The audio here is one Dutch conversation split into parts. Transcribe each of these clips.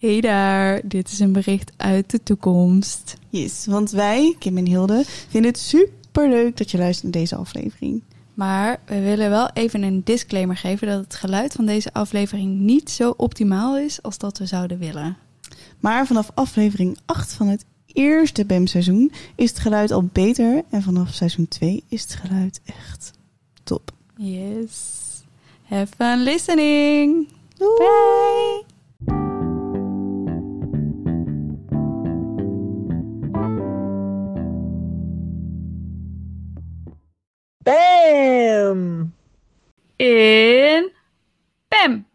Hey daar, dit is een bericht uit de toekomst. Yes, want wij, Kim en Hilde, vinden het super leuk dat je luistert naar deze aflevering. Maar we willen wel even een disclaimer geven dat het geluid van deze aflevering niet zo optimaal is als dat we zouden willen. Maar vanaf aflevering 8 van het eerste BEM-seizoen is het geluid al beter. En vanaf seizoen 2 is het geluid echt top. Yes. Have fun listening. Doei! Bye. Bam! In Pam.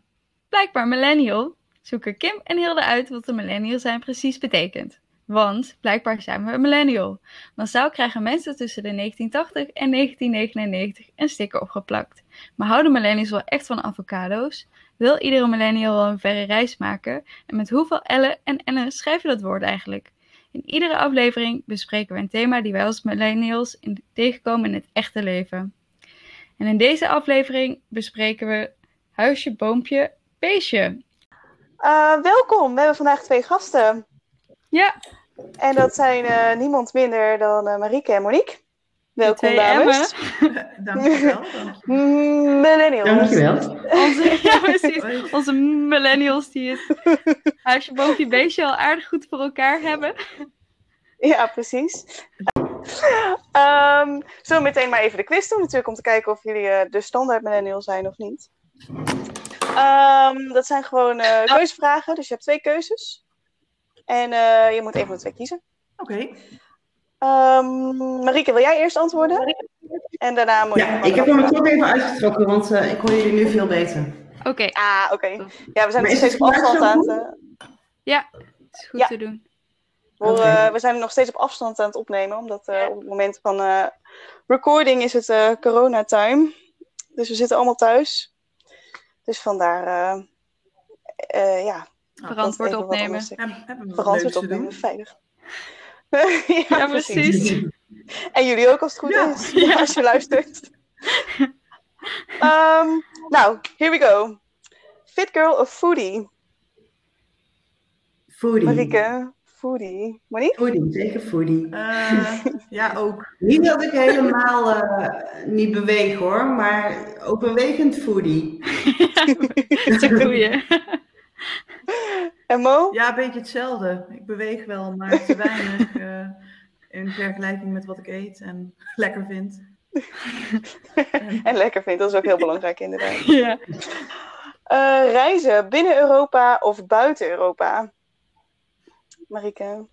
Blijkbaar millennial zoeken Kim en Hilde uit wat een millennial zijn precies betekent. Want blijkbaar zijn we een millennial. Massaal krijgen mensen tussen de 1980 en 1999 een sticker opgeplakt. Maar houden millennials wel echt van avocado's? Wil iedere millennial wel een verre reis maken? En met hoeveel L'en en N'en schrijf je dat woord eigenlijk? In iedere aflevering bespreken we een thema die wij als millennials in- tegenkomen in het echte leven. En in deze aflevering bespreken we huisje, boompje, beestje. Uh, welkom, we hebben vandaag twee gasten. Ja, En dat zijn eh, niemand minder dan eh, Marieke en Monique. Welkom, dames. Emmen. Dankjewel. dank je. Millennials. Dankjewel. Onze, ja, precies. Onze millennials die het huisje, boompje, beestje al aardig goed voor elkaar hebben. Ja, precies. Ehm zo meteen maar even de quiz doen, natuurlijk, om te kijken of jullie eh, de standaard millennial zijn of niet. Ehm, dat zijn gewoon eh, keuzevragen, dus je hebt twee keuzes. En eh, je moet even van de twee kiezen. Oké. Ehm Marieke, wil jij eerst antwoorden? En daarna Monique. Ja, ik heb hem toch even uitgetrokken, want eh, ik hoor jullie nu veel beter. Oké, Ah, oké. Ja, we zijn nog is steeds het op afstand aan goed? het... eh, ja, het is goed Ja. te doen. We, eh, we zijn nog steeds op afstand aan het opnemen, omdat eh, op het moment van eh, recording is het eh corona-time. Dus we zitten allemaal thuis. Dus vandaar, eh, eh, ja, Verantwoord opnemen. verantwoord opnemen, doen? veilig. ja, Ja, precies. En jullie ook als het goed Ja. is, ja, als je luistert. Ehm, nou, here we go. Fit girl of foodie? Foodie. Marieke, foodie. Monique? Foodie, zeker foodie. Eh, ja, ook. Niet dat ik helemaal eh, niet beweeg hoor, maar overwegend foodie. Dat is een goeie. En Mo? Ja, een beetje hetzelfde. Ik beweeg wel, maar te weinig eh, in vergelijking met wat ik eet en lekker vind. En lekker vindt, dat is ook heel belangrijk inderdaad. Ja. Eh, reizen binnen Europa of buiten Europa? Marieke?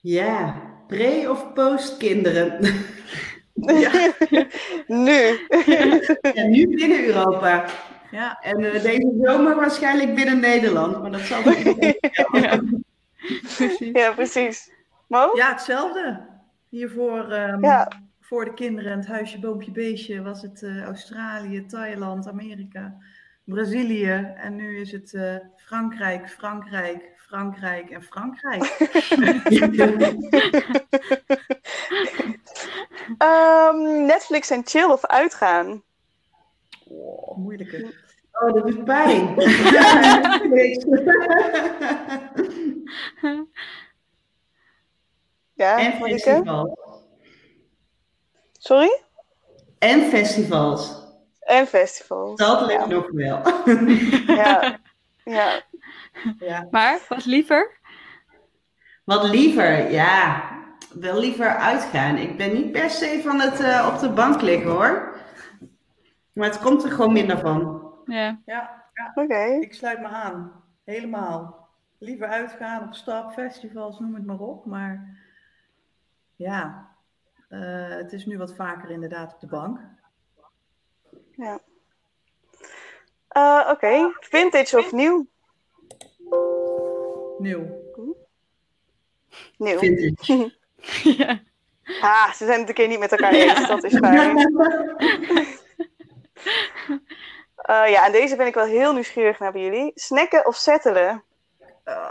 Ja, pre- of post-kinderen? nu. ja, nu binnen Europa. Ja, En eh, deze zomer waarschijnlijk binnen Nederland, maar dat zal niet. ja. Precies. ja, precies. Mo? ja hetzelfde. Hiervoor, ehm, Ja. voor de kinderen en het huisje, boompje, beestje, was het eh, Australië, Thailand, Amerika, Brazilië. En nu is het eh, Frankrijk, Frankrijk, Frankrijk en Frankrijk. Ehm, Netflix en chill of uitgaan? Oh, moeilijke. Oh, dat doet pijn. Ja, en festivals. Sorry? En festivals. En festivals. Dat lukt Ja. nog wel. Ja. ja. Ja. Maar, wat liever? Wat liever, ja. Wel liever uitgaan. Ik ben niet per se van het eh, op de bank liggen hoor. Maar het komt er gewoon minder van. Ja. Ja, ja, Oké. ik sluit me aan. Helemaal. Liever uitgaan, op stap, festivals, noem het maar op. Maar ja, eh, het is nu wat vaker inderdaad op de bank. Ja. Eh, Oké. Vintage of nieuw? Nieuw. Nieuw. Vintage. ja. Ah, ze zijn het een keer niet met elkaar eens. Dat is fijn. Eh, ja, en deze ben ik wel heel nieuwsgierig naar bij jullie. Snacken of settelen?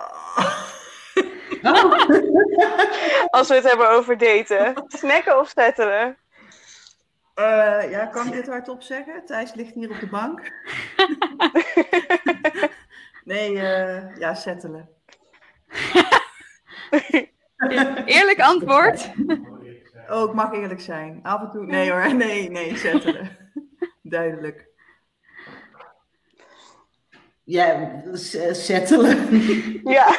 Als we het hebben over daten. Snacken of settelen? Eh, ja, kan ik dit hardop zeggen? Thijs ligt hier op de bank. Nee, eh, ja, settelen. Eerlijk antwoord. Oh, ik mag eerlijk zijn. Af en toe. Nee hoor, nee, nee, settelen. Duidelijk. Ja, settelen. Ja.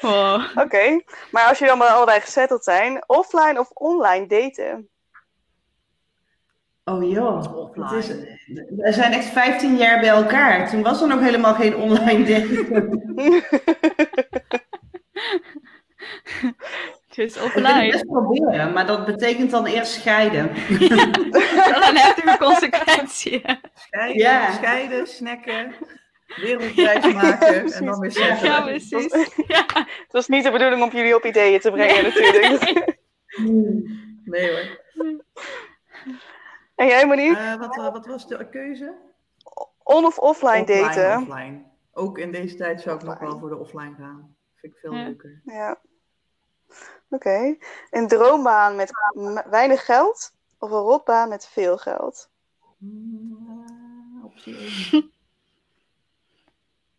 Oh. Oké. Maar als jullie allemaal allebei gezetteld zijn, offline of online daten? Oh joh. Offline. Het is, we zijn echt 15 jaar bij elkaar. Toen was er nog helemaal geen online dating. Dus Ik wil het offline. best proberen, maar dat betekent dan eerst scheiden. Dat is een heftige consequentie. Scheiden, Ja. scheiden snacken, wereldreis maken en dan weer Ja, settelen. precies. Ja. Het was niet de bedoeling om jullie op ideeën te brengen natuurlijk. Nee hoor. En jij Monique? Eh, wat, eh, wat was de keuze? On of offline, Offline, daten? offline. Ook in deze tijd zou ik nog wel voor de offline gaan. Vind ik veel Ja. leuker. Ja. Oké. Een droombaan met weinig geld of een rotbaan met veel geld? Mm, optie 1.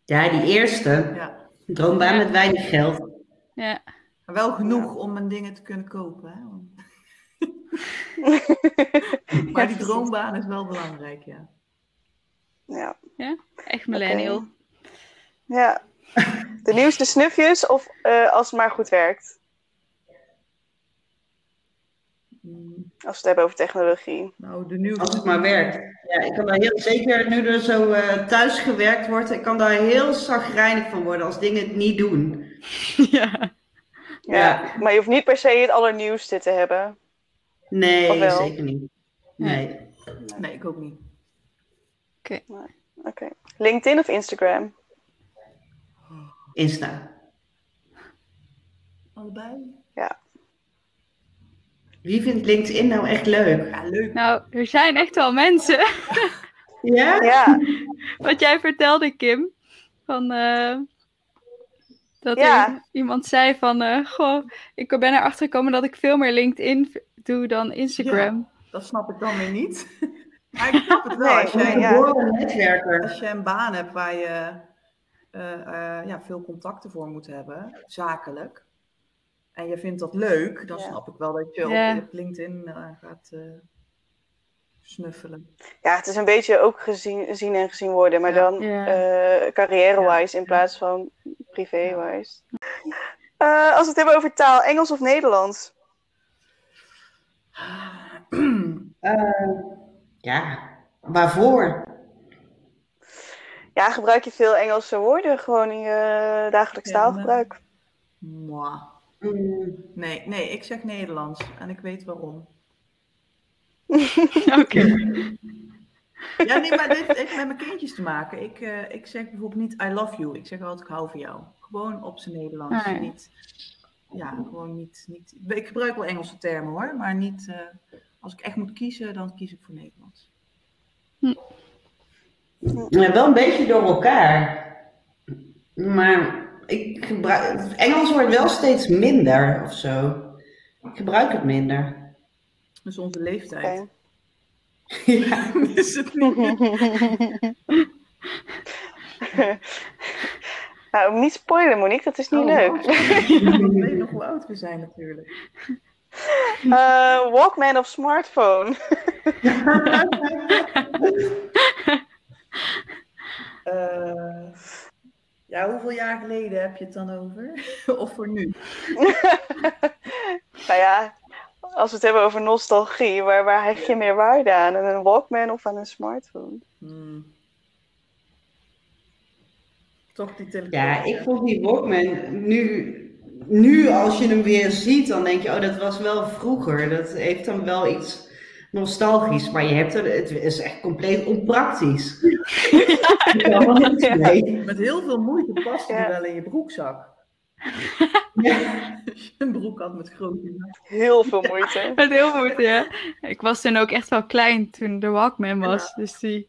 Ja, die eerste. Ja. Droombaan met weinig geld. Ja. Maar wel genoeg om mijn dingen te kunnen kopen. Hè? Want- maar die droombaan is wel belangrijk, ja. Ja. Echt millennial. ja. De nieuwste snufjes of eh, als het maar goed werkt? Mm, Als we het hebben over technologie. Nou, de nieuwe... Als het maar werkt. Ja, ik kan daar heel zeker, nu er zo eh, thuis gewerkt wordt, ik kan daar heel zagrijnig van worden als dingen het niet doen. Ja. Ja. Ja. Maar je hoeft niet per se het allernieuwste te hebben. Nee, zeker niet. Nee. Nee, ik ook niet. Oké. LinkedIn of Instagram? Insta. Allebei? Wie vindt LinkedIn nou echt leuk? Ja, leuk. Nou, er zijn echt wel mensen. Ja? Ja. Wat jij vertelde, Kim. Van, eh, dat Ja. er iemand zei van, eh, goh, ik ben erachter gekomen dat ik veel meer LinkedIn doe dan Instagram. Dat snap ik dan weer niet. maar ik snap het wel. Nee, als, jij, ja. Geboren netwerker. als je een baan hebt waar je eh, eh, ja, veel contacten voor moet hebben, zakelijk. En je vindt dat leuk, dan Ja. snap ik wel dat je Ja. op, LinkedIn eh, gaat eh, snuffelen. ja, het is een beetje ook gezien, zien en gezien worden, maar Ja. dan Ja. eh carrière-wise in plaats van privé-wise. Eh, als we het hebben over taal, Engels of Nederlands? Eh, ja, waarvoor? Ja, gebruik je veel Engelse woorden gewoon in je dagelijks Ja, taalgebruik? Mm, Nee, nee, ik zeg Nederlands en ik weet waarom. Oké. Ja, nee, maar dit heeft met mijn kindjes te maken. Ik, eh, ik zeg bijvoorbeeld niet I love you. Ik zeg altijd ik hou van jou. Gewoon op zijn Nederlands. Ja. Niet, ja, gewoon niet, niet. Ik gebruik wel Engelse termen hoor, maar niet. eh, als ik echt moet kiezen, dan kies ik voor Nederlands. ja, wel een beetje door elkaar. Maar ik gebruik, het Engels wordt wel steeds minder of zo. Ik gebruik het minder. Dus onze leeftijd. Oké. ja. is het niet. nou, niet spoilen Monique, dat is niet Oh, leuk. Ik weet nog hoe oud we zijn natuurlijk. Eh, Walkman of smartphone? Eh, ja, hoeveel jaar geleden heb je het dan over? of voor nu? Nou ja, als we het hebben over nostalgie, waar, waar hecht je meer waarde aan? Aan een Walkman of aan een smartphone? Hmm. Toch die telefoon. Ja, ik vond die Walkman nu, nu als je hem weer ziet, dan denk je, oh, dat was wel vroeger. Dat heeft dan wel iets nostalgisch, maar je hebt er, het is echt compleet onpraktisch. Mee. Met heel veel moeite past Ja. wel in je broekzak. Ja. Een broek had met grote Heel veel moeite. Met heel moeite, ja. Ik was toen ook echt wel klein toen de Walkman was. Dus die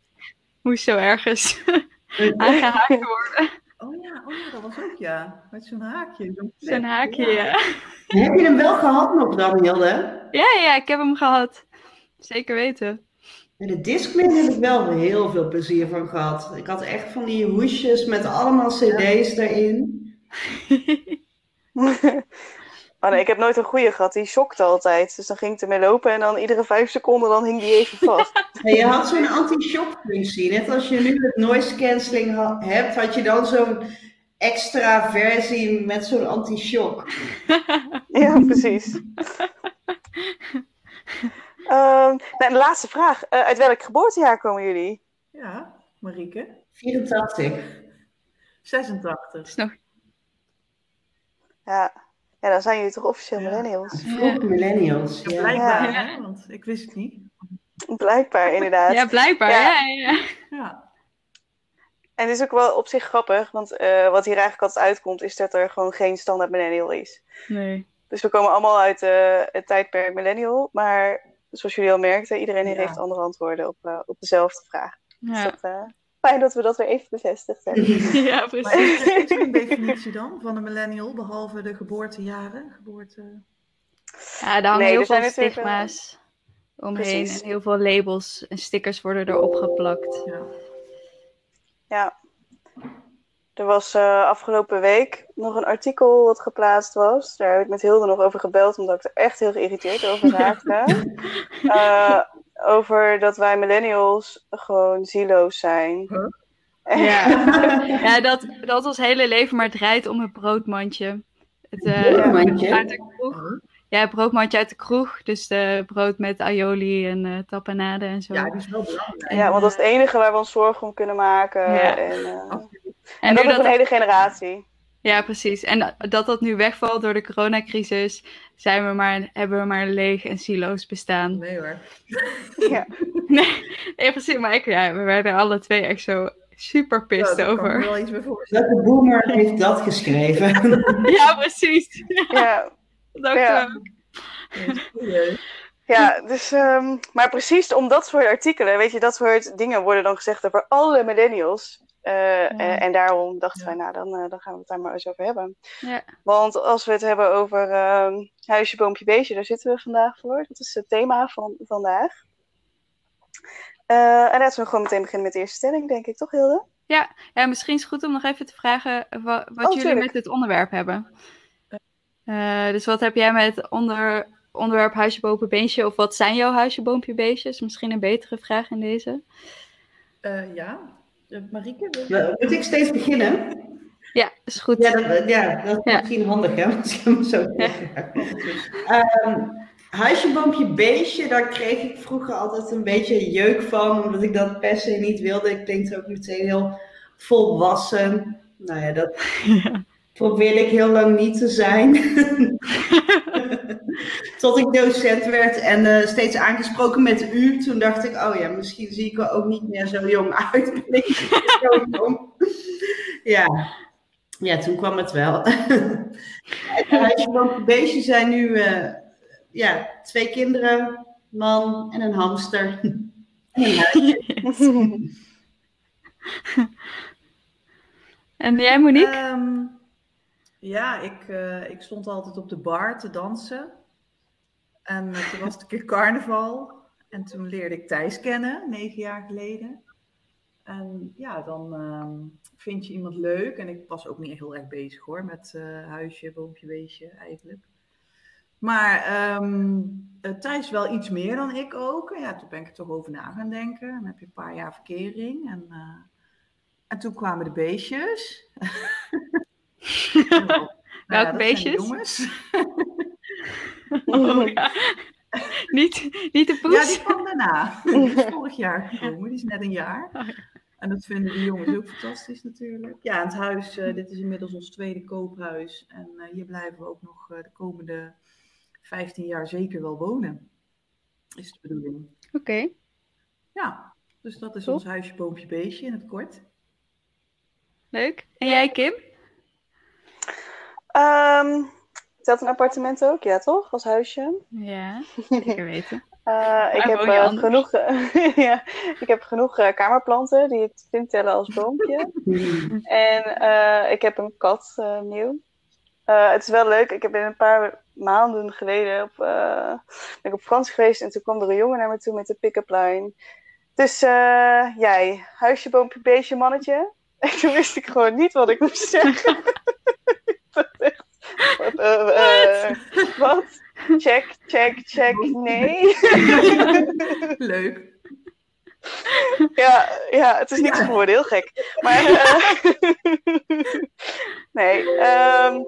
moest zo ergens aangehaakt worden. Oh ja, oh ja, dat was ook ja. Met zo'n haakje. Zo'n haakje, ja. Heb je hem wel gehad nog dan, Hilde? Ja, ja, ik heb hem gehad. Zeker weten. En de Discman heb ik wel heel veel plezier van gehad. Ik had echt van die hoesjes met allemaal cd's daarin. Oh nee, ik heb nooit een goede gehad. Die shockte altijd. Dus dan ging ik ermee lopen en dan iedere vijf seconden dan hing die even vast. En je had zo'n anti-shock functie. Net als je nu het noise cancelling ha- hebt, had je dan zo'n extra versie met zo'n anti-shock. ja, precies. Ehm, nou, de laatste vraag. Eh, uit welk geboortejaar komen jullie? Ja, Marieke. 84. 86. is nog... Ja. ja, dan zijn jullie toch officieel Ja. millennials? Vroeg millennials. Ja, blijkbaar, Ja. hè? want ik wist het niet. Blijkbaar, inderdaad. Ja, blijkbaar. Ja. Ja. Ja, ja. Ja, En het is ook wel op zich grappig, want eh, wat hier eigenlijk altijd uitkomt, is dat er gewoon geen standaard millennial is. Nee. Dus we komen allemaal uit eh, het tijdperk millennial, maar zoals jullie al merkten, iedereen Ja. heeft andere antwoorden op, eh, op dezelfde vraag. Dus dat, eh, fijn dat we dat weer even bevestigd hebben. ja precies. er, is er een definitie dan van een millennial, behalve de geboortejaren? Geboorte... Ja, daar hangen Nee, heel veel stigma's omheen. Precies. En heel veel labels en stickers worden erop geplakt. Ja. Ja. Er was eh, afgelopen week nog een artikel wat geplaatst was. Daar heb ik met Hilde nog over gebeld, omdat ik er echt heel geïrriteerd over raakte. Eh, over dat wij millennials gewoon zieloos zijn. Huh? Ja, ja dat, dat ons hele leven maar draait om het broodmandje. Het, eh, Broodmandje? Uit de kroeg. Ja, het broodmandje uit de kroeg. Dus de brood met aioli en eh tapenade en zo. ja, die is wel belangrijk. Ja, want dat is het enige waar we ons zorgen om kunnen maken. Ja. En, eh. En, en dat nu is dat, een hele generatie. ja, precies. En dat dat nu wegvalt door de coronacrisis, zijn we maar, hebben we maar leeg en siloos bestaan. Nee hoor. Ja. Nee, nee, precies. Maar ik, ja, we werden alle twee echt zo super Ja, ik me over. wel iets. Welke boomer heeft dat geschreven? Ja, precies. ja. Dat dacht Ja. ook. Ja, dus, ehm, maar precies om dat soort artikelen, weet je, dat soort dingen worden dan gezegd over alle millennials. Eh, en, en daarom dachten Ja. wij, nou, dan, eh, dan gaan we het daar maar eens over hebben. Ja. Want als we het hebben over ehm, huisje, boompje, beestje, daar zitten we vandaag voor. Dat is het thema van vandaag. Eh, en laten we gewoon meteen beginnen met de eerste stelling, denk ik, toch Hilde? Ja, misschien is het goed om nog even te vragen wa- wat, Oh, jullie tuurlijk. met dit onderwerp hebben. Eh, dus wat heb jij met het onder, onderwerp huisje, boompje, beestje? Of wat zijn jouw huisje, boompje, beestjes? Misschien een betere vraag in deze. Eh, ja, Marieke? wil Moet ik steeds beginnen? Ja, is goed. Ja, dat, ja, dat is Ja. misschien handig, hè? Als ik hem zo Ehm, Huisje, boompje, beestje, daar kreeg ik vroeger altijd een beetje jeuk van, omdat ik dat per se niet wilde. Ik denk ook meteen heel volwassen. Nou ja, dat probeerde ik heel lang niet te zijn. Tot ik docent werd en eh, steeds aangesproken met u. Toen dacht ik, oh ja, misschien zie ik er ook niet meer zo jong uit. Zo jong? Ja. ja, toen kwam het wel. Het huisje van beestje zijn nu eh, ja, twee kinderen, man en een hamster. En jij, Monique? Ehm, ja, ik, eh, ik stond altijd op de bar te dansen. En eh, toen was het een keer carnaval. En toen leerde ik Thijs kennen, negen jaar geleden. En ja, dan ehm, vind je iemand leuk. En ik was ook niet heel erg bezig hoor, met eh, huisje, boompje, beestje eigenlijk. Maar ehm eh, Thijs wel iets meer dan ik ook. En ja, toen ben ik er toch over na gaan denken. En dan heb je een paar jaar verkering. En, en toen kwamen de beestjes. Nou, ja, beestjes? jongens. Oh, ja. niet, niet de Ja, poes? die kwam daarna. Die is vorig jaar gekomen. Die is net een jaar. Oh, En dat vinden de jongens ook fantastisch natuurlijk. Ja, het huis, eh, dit is inmiddels ons tweede koophuis. En eh, hier blijven we ook nog eh, de komende 15 jaar zeker wel wonen. Is de bedoeling. Oké. Ja, dus dat is Top. ons huisje, boompje, beestje in het kort. Leuk. En jij, Kim? Ehm telt een appartement ook? Ja, toch? Als huisje? Ja, zeker weten. Eh, ik, heb, anders? genoeg, ja, ik heb genoeg eh, kamerplanten die ik vind tellen als boompje. en ik heb een kat nieuw. Het is wel leuk. Ik heb in een paar maanden geleden op, ben ik op vakantie geweest en toen kwam er een jongen naar me toe met de pick-up line. Dus jij, huisje, boompje, beestje, mannetje. En toen wist ik gewoon niet wat ik moest zeggen. Wat, eh, eh, wat? Check, check, check, nee. Leuk. Ja, ja, het is niks geworden, heel gek. Maar, eh, nee, ehm,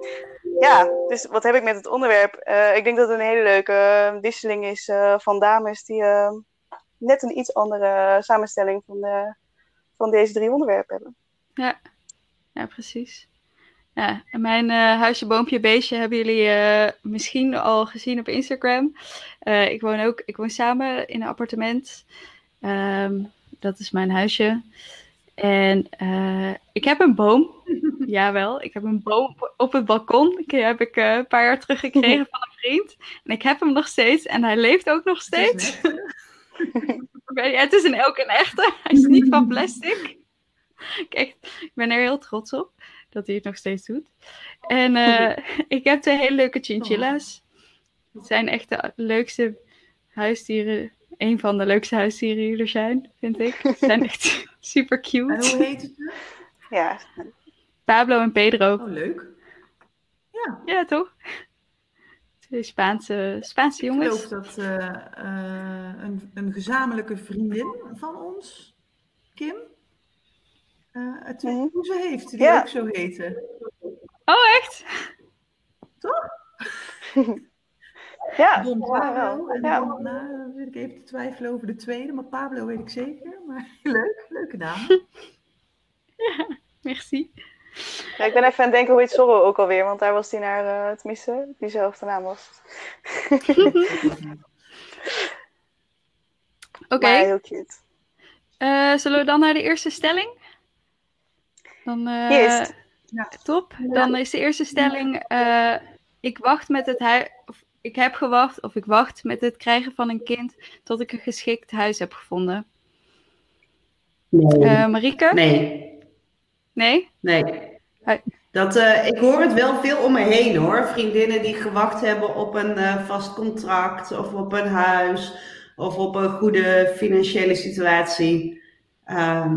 ja, dus wat heb ik met het onderwerp? Ik denk dat het een hele leuke wisseling is van dames die eh, net een iets andere samenstelling van, eh, van deze drie onderwerpen hebben. Ja, ja precies. Ja, en mijn eh, huisje, boompje, beestje hebben jullie eh, misschien al gezien op Instagram. Eh, ik woon ook, ik woon samen in een appartement. Ehm, dat is mijn huisje. En ik heb een boom. Jawel, ik heb een boom op- het balkon. Die heb ik een paar jaar terug gekregen van een vriend. En ik heb hem nog steeds. En hij leeft ook nog steeds. het is een ook een echte. Hij is niet van plastic. Kijk, ik ben er heel trots op dat hij het nog steeds doet. En eh, ik heb twee hele leuke chinchilla's. Het zijn echt de leukste huisdieren. Een van de leukste huisdieren die er zijn, vind ik. Ze zijn echt super En cute. hoe heet het? Ja, Pablo en Pedro. Oh, leuk. Ja, toch? Twee Spaanse, Spaanse Ik jongens. geloof dat eh, eh, een, een gezamenlijke vriendin van ons, Kim, het Mhm. ze heeft, die Ja. ook zo heette. Oh, echt? ja. Don Pablo. En Ja. dan nou, zit ik even te twijfelen over de tweede, maar Pablo weet ik zeker. Maar leuk, leuke naam. Merci. Ja, ik ben even aan het denken hoe heet Zorro ook alweer, want daar was hij naar, eh tenminste, diezelfde naam was. Oké, Maar heel cute. eh, zullen we dan naar de eerste stelling? Dan, eh, Eerst. Ja. Top. Dan is de eerste stelling: eh, ik wacht met het huis. Ik heb gewacht of ik wacht met het krijgen van een kind tot ik een geschikt huis heb gevonden. Nee. Eh Marieke? nee. Nee? Nee. Dat, eh, ik hoor het wel veel om me heen hoor. Vriendinnen die gewacht hebben op een eh, vast contract of op een huis of op een goede financiële situatie. Ehm,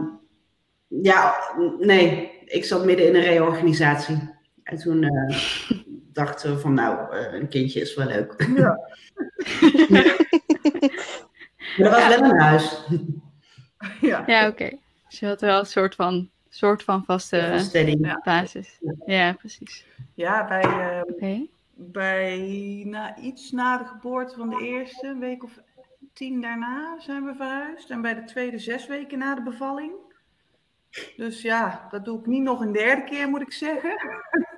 ja, nee, ik zat midden in een reorganisatie. En toen eh, dachten we van nou, eh, een kindje is wel leuk. Ja. Maar dat was wel een huis. Ja. Ja, oké. Dus je had wel een soort van, soort van vaste. Ja. basis. Ja, precies. Ja, bij, eh, Oké. bij na, iets na de geboorte van de eerste, een week of tien daarna zijn we verhuisd. En bij de tweede zes weken na de bevalling. Dus ja, dat doe ik niet nog een derde keer, moet ik zeggen.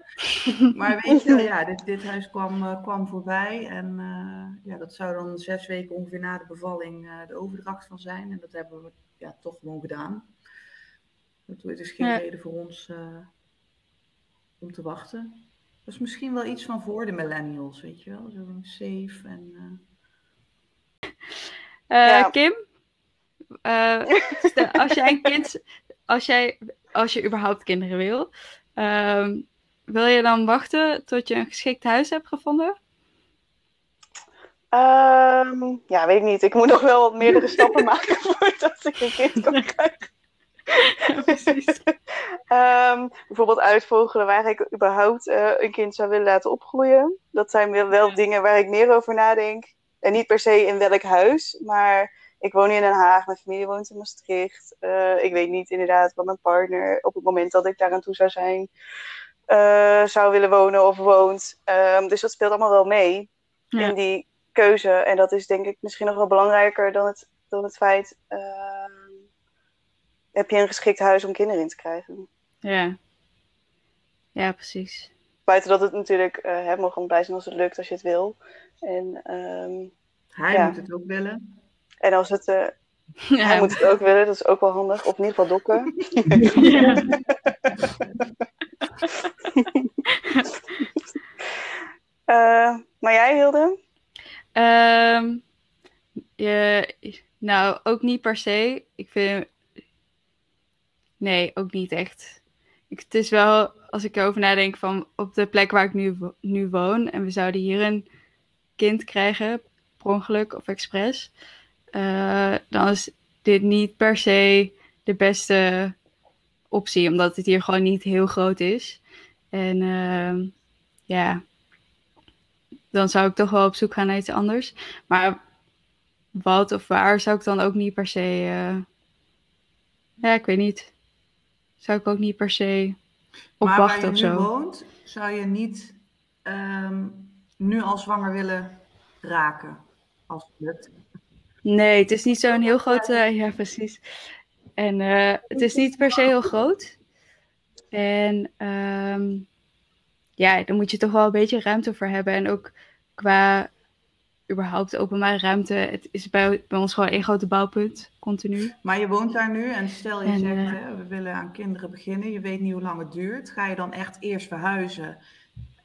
maar weet je, ja, dit, dit huis kwam, eh, kwam voorbij. En eh, ja, dat zou dan zes weken ongeveer na de bevalling eh, de overdracht van zijn. En dat hebben we ja, toch gewoon gedaan. Het is geen Ja. reden voor ons eh, om te wachten. Dat is misschien wel iets van voor de millennials, weet je wel? Zo safe en... eh, Eh, Ja. Kim? Eh, stel, als jij een kind, als jij, als je überhaupt kinderen wil, ehm, wil je dan wachten tot je een geschikt huis hebt gevonden? Ehm, ja, weet ik niet. Ik moet nog wel meerdere stappen maken voordat ik een kind kan krijgen. precies. Ehm, bijvoorbeeld uitvogelen waar ik überhaupt eh, een kind zou willen laten opgroeien. Dat zijn wel, wel dingen waar ik meer over nadenk. En niet per se in welk huis, maar ik woon in Den Haag, mijn familie woont in Maastricht. Eh, ik weet niet inderdaad wat mijn partner op het moment dat ik daar aan toe zou zijn, eh, zou willen wonen of woont. Ehm, dus dat speelt allemaal wel mee Ja. in die keuze. En dat is denk ik misschien nog wel belangrijker dan het, dan het feit, ehm, heb je een geschikt huis om kinderen in te krijgen? Ja. Ja, precies. Buiten dat het natuurlijk uh, hè, mogen blij zijn als het lukt, als je het wil. En, um, hij ja. moet het ook willen. En als het, uh, Ja. hij moet het ook willen, dat is ook wel handig. Of in ieder geval dokken. Ja. uh, maar jij, Hilde? Um, je, nou, ook niet per se. Ik vind. Nee, ook niet echt. Ik, het is wel, als ik erover nadenk, van op de plek waar ik nu, nu woon. en we zouden hier een kind krijgen, per ongeluk of expres. Uh, dan is dit niet per se de beste optie, omdat het hier gewoon niet heel groot is. En ehm, ja, dan zou ik toch wel op zoek gaan naar iets anders. Maar wat of waar zou ik dan ook niet per se. eh, ja, ik weet niet. Zou ik ook niet per se op maar waar wachten je of nu zo. woont, zou je niet ehm, nu al zwanger willen raken. Als het lukt. Nee, het is niet zo'n heel groot. ja, precies. En eh, het is niet per se heel groot. En ehm, ja, daar moet je toch wel een beetje ruimte voor hebben. En ook qua überhaupt openbare ruimte. Het is bij, bij ons gewoon één grote bouwpunt, continu. Maar je woont daar nu en stel je En, zegt, eh, hè, we willen aan kinderen beginnen. Je weet niet hoe lang het duurt. Ga je dan echt eerst verhuizen?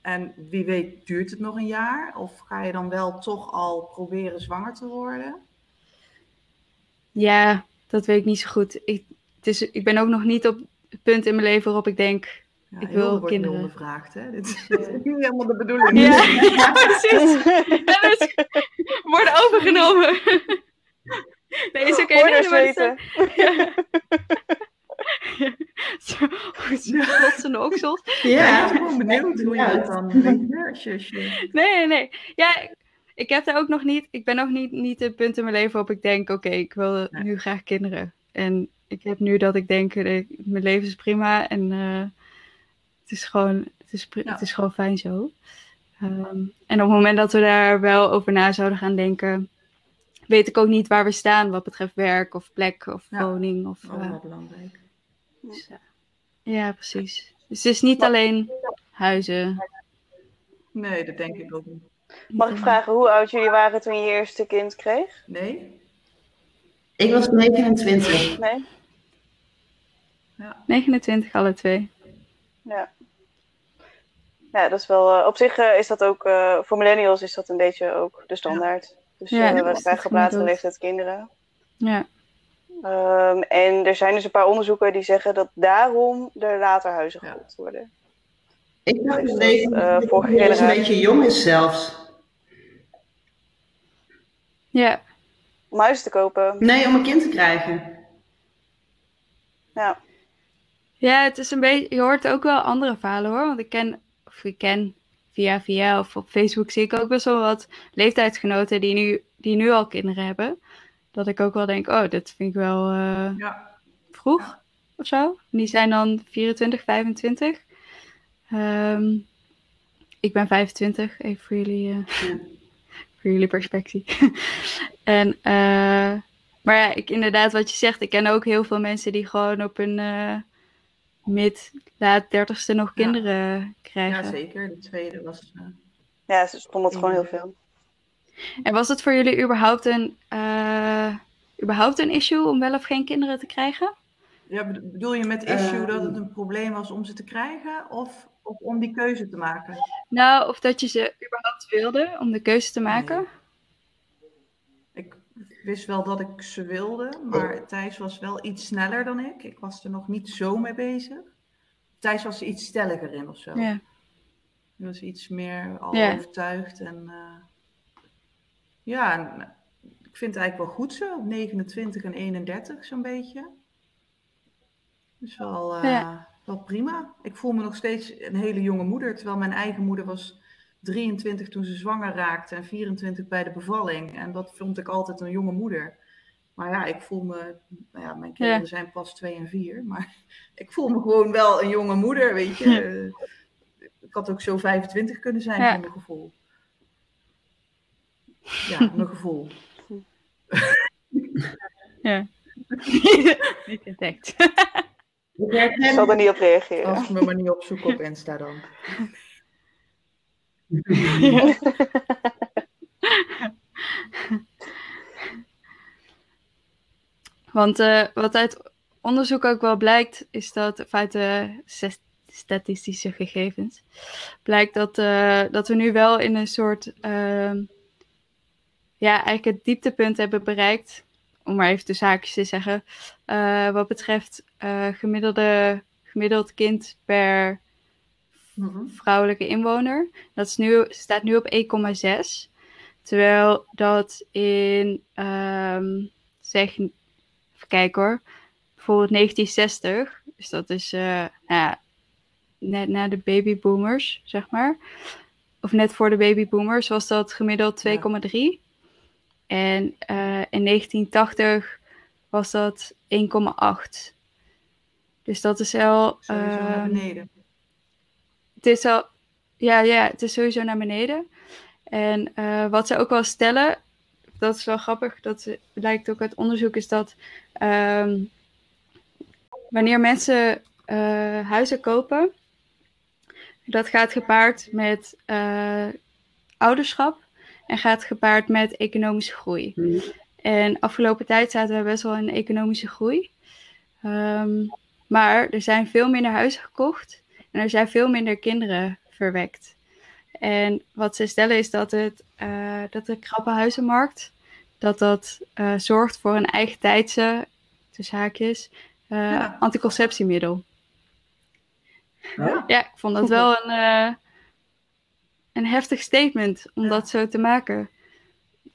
En wie weet duurt het nog een jaar? Of ga je dan wel toch al proberen zwanger te worden? Ja, dat weet ik niet zo goed. Ik, het is, ik ben ook nog niet op het punt in mijn leven waarop ik ik Ja, Ik wil wordt nu kinderen. ondervraagd, hè? Dit is niet helemaal de bedoeling. Ja, ja, precies. Dennis, worden overgenomen. Nee, is oké. Hoor nee, dus weten. zijn- Ja. Zo klotsende oksels. Ja, ik ben Ja. gewoon benieuwd hoe je dat dan weet, nee, nee. Ja, ik, heb daar ook nog niet. Ik ben nog niet, niet het punt in mijn leven waarop ik denk: oké, ik wil Nee. nu graag kinderen. En ik heb nu dat ik denk: eh, mijn leven is prima en eh, het, is gewoon, het, is Ja. het is gewoon fijn zo. Ehm, en op het moment dat we daar wel over na zouden gaan denken, weet ik ook niet waar we staan wat betreft werk of plek of Ja. woning. Of, Ook eh, belangrijk. dus, ja. ja, precies. Dus het is niet alleen huizen. Nee, dat denk ik ook niet. Mag ik vragen hoe oud jullie waren toen je je eerste kind kreeg? Nee? Ik was 29. Nee? 29, alle twee. Ja. Ja, dat is wel. eh, op zich eh, is dat ook. eh, voor millennials is dat een beetje ook de standaard. Dus Ja, eh, dat we krijgen op latere leeftijd kinderen. Ja. Ehm, en er zijn dus een paar onderzoeken die zeggen dat daarom er later huizen Ja. gebouwd worden. Ik dacht Dus dat eh, vorige een generatie- beetje jong is zelfs. Ja, Om huizen te kopen. Nee, om een kind te krijgen. Ja. Ja, het is een beetje. Je hoort ook wel andere verhalen hoor. Want ik ken, of ik ken via via of op Facebook zie ik ook best wel wat leeftijdsgenoten die nu, die nu al kinderen hebben. Dat ik ook wel denk, oh, dat vind ik wel eh, Ja. vroeg of zo. Die zijn dan 24, 25. Ehm, ik ben 25, even voor jullie, eh, Ja. voor jullie perspectief. en, eh, maar ja, ik, inderdaad, wat je zegt, ik ken ook heel veel mensen die gewoon op hun eh, mid, laat dertigste nog Ja. kinderen krijgen. ja, zeker. De tweede was... eh, Ja, ze stonden gewoon heel veel. En was het voor jullie überhaupt een, eh, überhaupt een issue om wel of geen kinderen te krijgen? Ja, bedo- bedoel je met issue dat het Ehm. een probleem was om ze te krijgen? Of, of om die keuze te maken? Nou, of dat je ze überhaupt wilde om de keuze te maken? Ik wist wel dat ik ze wilde, maar Thijs was wel iets sneller dan ik. Ik was er nog niet zo mee bezig. Thijs was er iets stelliger in of zo. Ja. Hij was iets meer al Ja. overtuigd. En eh, ja, en, eh, ik vind het eigenlijk wel goed zo. op 29 en 31 zo'n beetje. Dus wel, eh, Ja. Wel prima. Ik voel me nog steeds een hele jonge moeder. Terwijl mijn eigen moeder was 23 toen ze zwanger raakte en 24 bij de bevalling. En dat vond ik altijd een jonge moeder. Maar ja, ik voel me, nou ja, mijn kinderen Ja. zijn pas 2 en 4. Maar ik voel me gewoon wel een jonge moeder, weet je. Eh, Ik had ook zo 25 kunnen zijn, Ja. voor mijn gevoel. Ja, mijn gevoel. Ja. Niet entdekt. Ik zal er niet op reageren. Als ik me maar niet opzoek op Insta dan. Want eh, wat uit onderzoek ook wel blijkt, is dat, of uit de st- statistische gegevens, blijkt dat, eh, dat we nu wel in een soort, ehm, ja, eigenlijk het dieptepunt hebben bereikt, om maar even de zaakjes te zeggen, eh, wat betreft eh, gemiddelde, gemiddeld kind per Mhm. vrouwelijke inwoner. Dat is nu, staat nu op 1,6. Terwijl dat in, ehm, zeg, even kijken hoor. Bijvoorbeeld 1960. Dus dat is uh, nou ja, net na de babyboomers, zeg maar. Of net voor de babyboomers was dat gemiddeld 2,3. En uh, in 1980 was dat 1,8. Dus dat is wel. Sowieso naar ehm, beneden. het is al, ja, ja, het is sowieso naar beneden. En eh, wat ze ook wel stellen, dat is wel grappig, dat ze- blijkt ook uit onderzoek, is dat ehm, wanneer mensen eh, huizen kopen, dat gaat gepaard met eh, ouderschap en gaat gepaard met economische groei. Mhm. En afgelopen tijd zaten we best wel in economische groei. Ehm, maar er zijn veel minder huizen gekocht en er zijn veel minder kinderen verwekt. En wat ze stellen is dat, het, eh, dat de krappe huizenmarkt dat dat eh, zorgt voor een eigen tijdse, tussen haakjes, eh, Ja. anticonceptiemiddel. Ja. Ja, ik vond dat wel een, een heftig statement om Ja. dat zo te maken.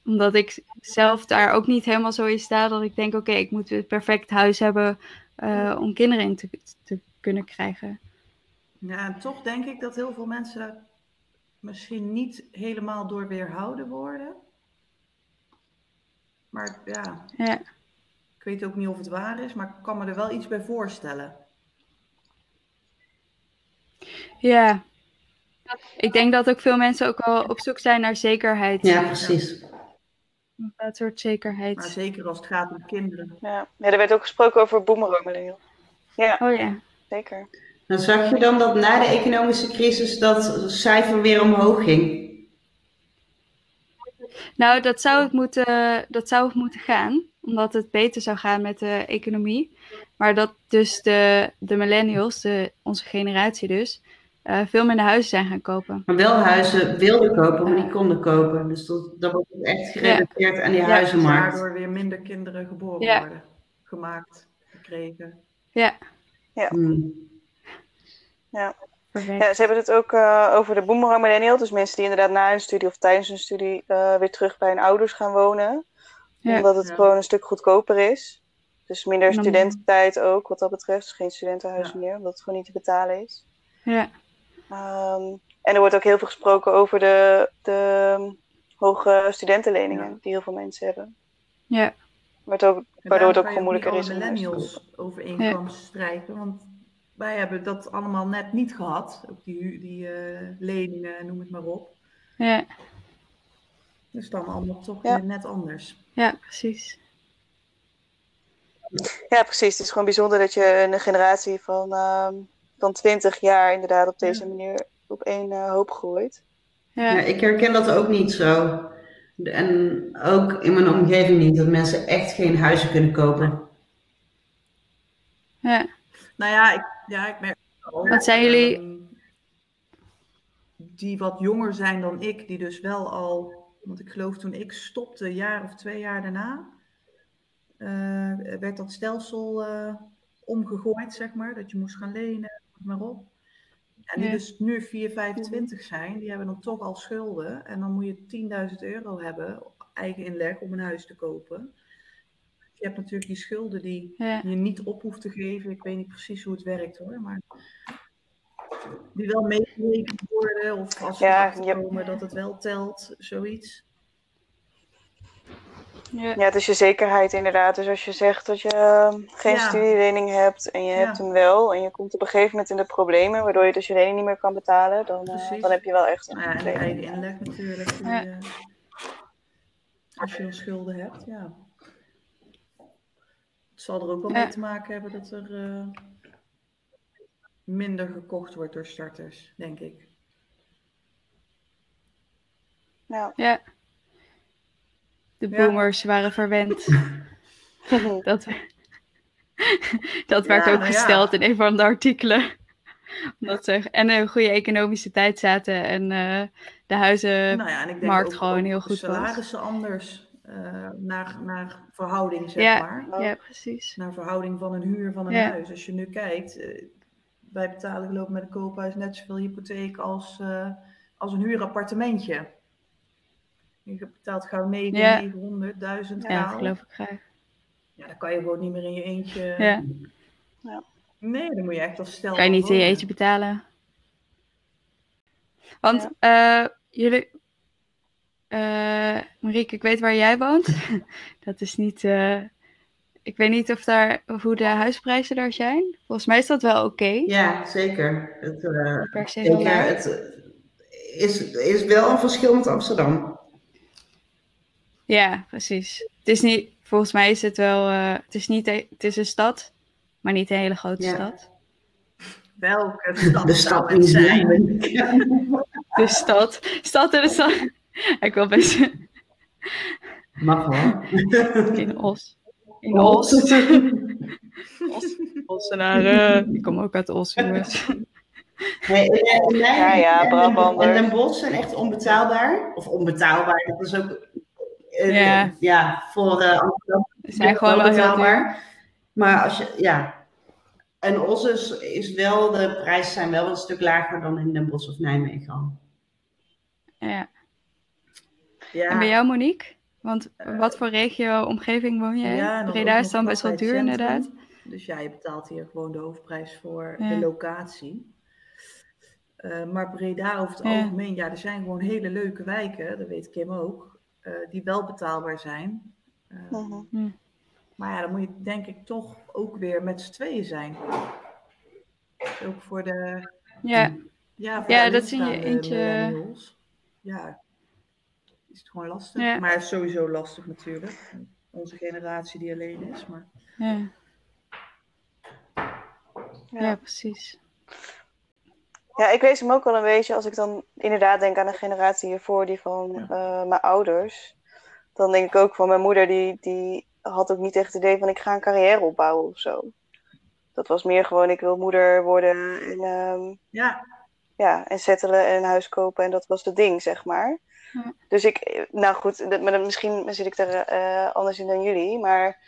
Omdat ik zelf daar ook niet helemaal zo in sta dat ik denk, oké, ik moet een perfect huis hebben eh, om kinderen in te, te kunnen krijgen. Ja, en toch denk ik dat heel veel mensen misschien niet helemaal door weerhouden worden. Maar ja, Ja, ik weet ook niet of het waar is, maar ik kan me er wel iets bij voorstellen. ja. Ik denk dat ook veel mensen ook wel op zoek zijn naar zekerheid. Ja, precies. Bepaald soort zekerheid. Maar zeker als het gaat om kinderen. Ja. ja, er werd ook gesproken over millennial. Ja, Oh ja. zeker. Dan zag je dan dat na de economische crisis dat cijfer weer omhoog ging. Nou, dat zou, het moeten, dat zou het moeten gaan, omdat het beter zou gaan met de economie. Maar dat dus de, de millennials, de, onze generatie dus, eh, veel minder huizen zijn gaan kopen. Maar wel huizen wilden kopen, maar die konden kopen. Dus dat, dat wordt echt gerelateerd aan die Ja, huizenmarkt. Waardoor weer minder kinderen geboren Ja. worden. Gemaakt, gekregen. Ja, Hmm. perfect. Ja, ze hebben het ook eh, over de boomerang millennial. Dus mensen die inderdaad na hun studie of tijdens hun studie eh, weer terug bij hun ouders gaan wonen. Ja. Omdat het Ja. gewoon een stuk goedkoper is. Dus minder studententijd ook, wat dat betreft. Dus geen studentenhuis Ja. meer, omdat het gewoon niet te betalen is. Ja, Ehm, en er wordt ook heel veel gesproken over de, de hoge studentenleningen Ja. die heel veel mensen hebben. ja, Waardoor, waardoor het ook gewoon moeilijker is millennials overeenkomst strijken. Want wij hebben dat allemaal net niet gehad. Ook die, die eh, leningen, noem het maar op. ja, Dus dan allemaal toch Ja. weer net anders. ja, precies. Ja, precies. Het is gewoon bijzonder dat je een generatie van, ehm van 20 jaar inderdaad op deze Ja. manier op één eh, hoop gooit. Ja, Ja, ik herken dat ook niet zo. En ook in mijn omgeving niet, dat mensen echt geen huizen kunnen kopen. ja. Nou ja, ik, ja, ik merk wel, Wat zijn jullie- ehm, die wat jonger zijn dan ik, die dus wel al... Want ik geloof toen ik stopte, een jaar of twee jaar daarna... eh, werd dat stelsel eh, omgegooid, zeg maar. Dat je moest gaan lenen, maar op. En die Ja. dus nu 4, 25 zijn, die hebben dan toch al schulden. En dan moet je 10.000 euro hebben, eigen inleg, om een huis te kopen. Je hebt natuurlijk die schulden die ja. je niet op hoeft te geven. Ik weet niet precies hoe het werkt hoor, maar die wel meegerekend worden of als ze Ja, komen dat het wel telt, zoiets. Ja. Ja, het is je zekerheid inderdaad. Dus als je zegt dat je ehm, geen Ja. studielening hebt en je Ja. hebt hem wel en je komt op een gegeven moment in de problemen, waardoor je dus je lening niet meer kan betalen, dan, eh, dan heb je wel echt een Nou ja, probleem. eigen inleg natuurlijk. die, Ja. eh, als je dan schulden hebt, ja. Het zal er ook wel Ja. mee te maken hebben dat er eh, minder gekocht wordt door starters, denk ik. Ja. ja. De Ja. boomers waren verwend. Dat, dat werd Ja, ook nou ja. gesteld in een van de artikelen. Omdat ze en een goede economische tijd zaten en eh, de huizen. nou ja, en ik denk markt ook, gewoon ook heel de goed was. salarissen anders eh, naar, naar verhouding, zeg Ja. maar. Ja, precies. Naar verhouding van een huur van een Ja. huis. Als je nu kijkt, eh, wij betalen geloof ik met een koophuis net zoveel hypotheek als, eh, als een huurappartementje. Je betaalt gauw 9, Ja. 900, 1000 Ja, dat geloof ik graag. Ja, dan kan je gewoon niet meer in je eentje. Ja. Nee, dan moet je echt als stel. Kan je niet in je eentje betalen. Want eh, jullie... eh Marieke, ik weet waar jij woont. dat is niet... eh, ik weet niet of daar, of hoe de huisprijzen daar zijn. Volgens mij is dat wel oké. Ja, zeker. Het, eh, per se zeker. Het is, is wel een verschil met Amsterdam. Ja, precies. Het is niet... Volgens mij is het wel... eh, het is niet... een- Het is een stad, maar niet een hele grote Ja. stad. Welke stad, De zou stad het in zijn? De stad. Stad en de stad. Ik wil best Mag hoor. in Os. In Os. Os. Ossenaren. Ik kom ook uit Os, jongens. Nee, en, en, en, Ja, ja, en, Brabanders. en Den Bosch zijn echt onbetaalbaar. Of onbetaalbaar, dat is ook Ja. ja, voor eh, Amsterdam Ze zijn gewoon wel heel duur. Maar als je, ja. En Os is, is wel, de prijzen zijn wel een stuk lager dan in Den Bosch of Nijmegen. Ja. Ja, En bij jou, Monique? Want wat voor regio, omgeving woon jij? ja, Breda is dan best wel duur, centrum. inderdaad. Dus ja, je betaalt hier gewoon de hoofdprijs voor Ja. de locatie. Eh, maar Breda over het Ja. algemeen, ja, er zijn gewoon hele leuke wijken, dat weet Kim ook, eh, die wel betaalbaar zijn. Eh, Mhm. Hm. Maar ja, dan moet je denk ik toch ook weer met z'n tweeën zijn. Dus ook voor de, Ja, ja, voor Ja, de dat in je eentje-. Ja, is het gewoon lastig. Ja. Maar het is sowieso lastig natuurlijk. Onze generatie die alleen is, maar... ja. Ja. ja, precies. Ja, ik wees hem ook wel een beetje, als ik dan inderdaad denk aan de generatie hiervoor, die van eh, mijn ouders. Dan denk ik ook van mijn moeder, die, die had ook niet echt het idee van ik ga een carrière opbouwen of zo. Dat was meer gewoon, ik wil moeder worden en, ehm, Ja, ja, en settelen en een huis kopen. En dat was het ding, zeg maar. Ja. Dus ik, nou goed, dat, maar misschien zit ik er eh, anders in dan jullie. Maar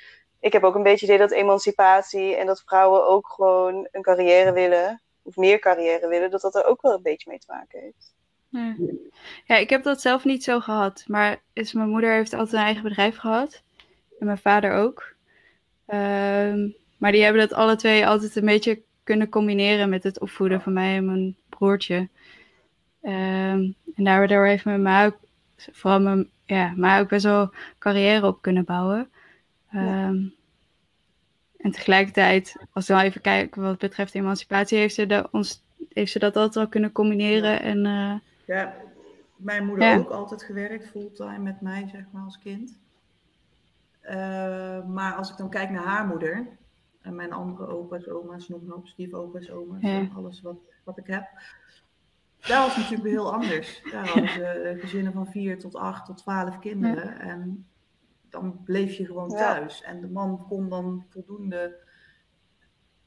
ik heb ook een beetje het idee dat emancipatie en dat vrouwen ook gewoon een carrière willen, of meer carrière willen, dat dat er ook wel een beetje mee te maken heeft. Ja. ja, ik heb dat zelf niet zo gehad. Maar is, mijn moeder heeft altijd een eigen bedrijf gehad. En mijn vader ook. Ehm, maar die hebben dat alle twee altijd een beetje kunnen combineren met het opvoeden van mij en mijn broertje. Ehm, en daardoor heeft mijn ma ook, vooral mijn, ja, ma ook best wel carrière op kunnen bouwen. Ehm, En tegelijkertijd, als we even kijken wat betreft emancipatie, heeft ze, de, ons, heeft ze dat altijd wel kunnen combineren. En eh, Ja, mijn moeder Ja. ook altijd gewerkt, fulltime met mij, zeg maar, als kind. Eh, maar als ik dan kijk naar haar moeder en mijn andere opa's, oma's, nog stiefopa's, oma's, Ja. en alles wat, wat ik heb. Daar was het natuurlijk heel anders. Daar hadden ze eh, gezinnen van vier tot acht tot twaalf kinderen. En dan bleef je gewoon Ja. thuis. En de man kon dan voldoende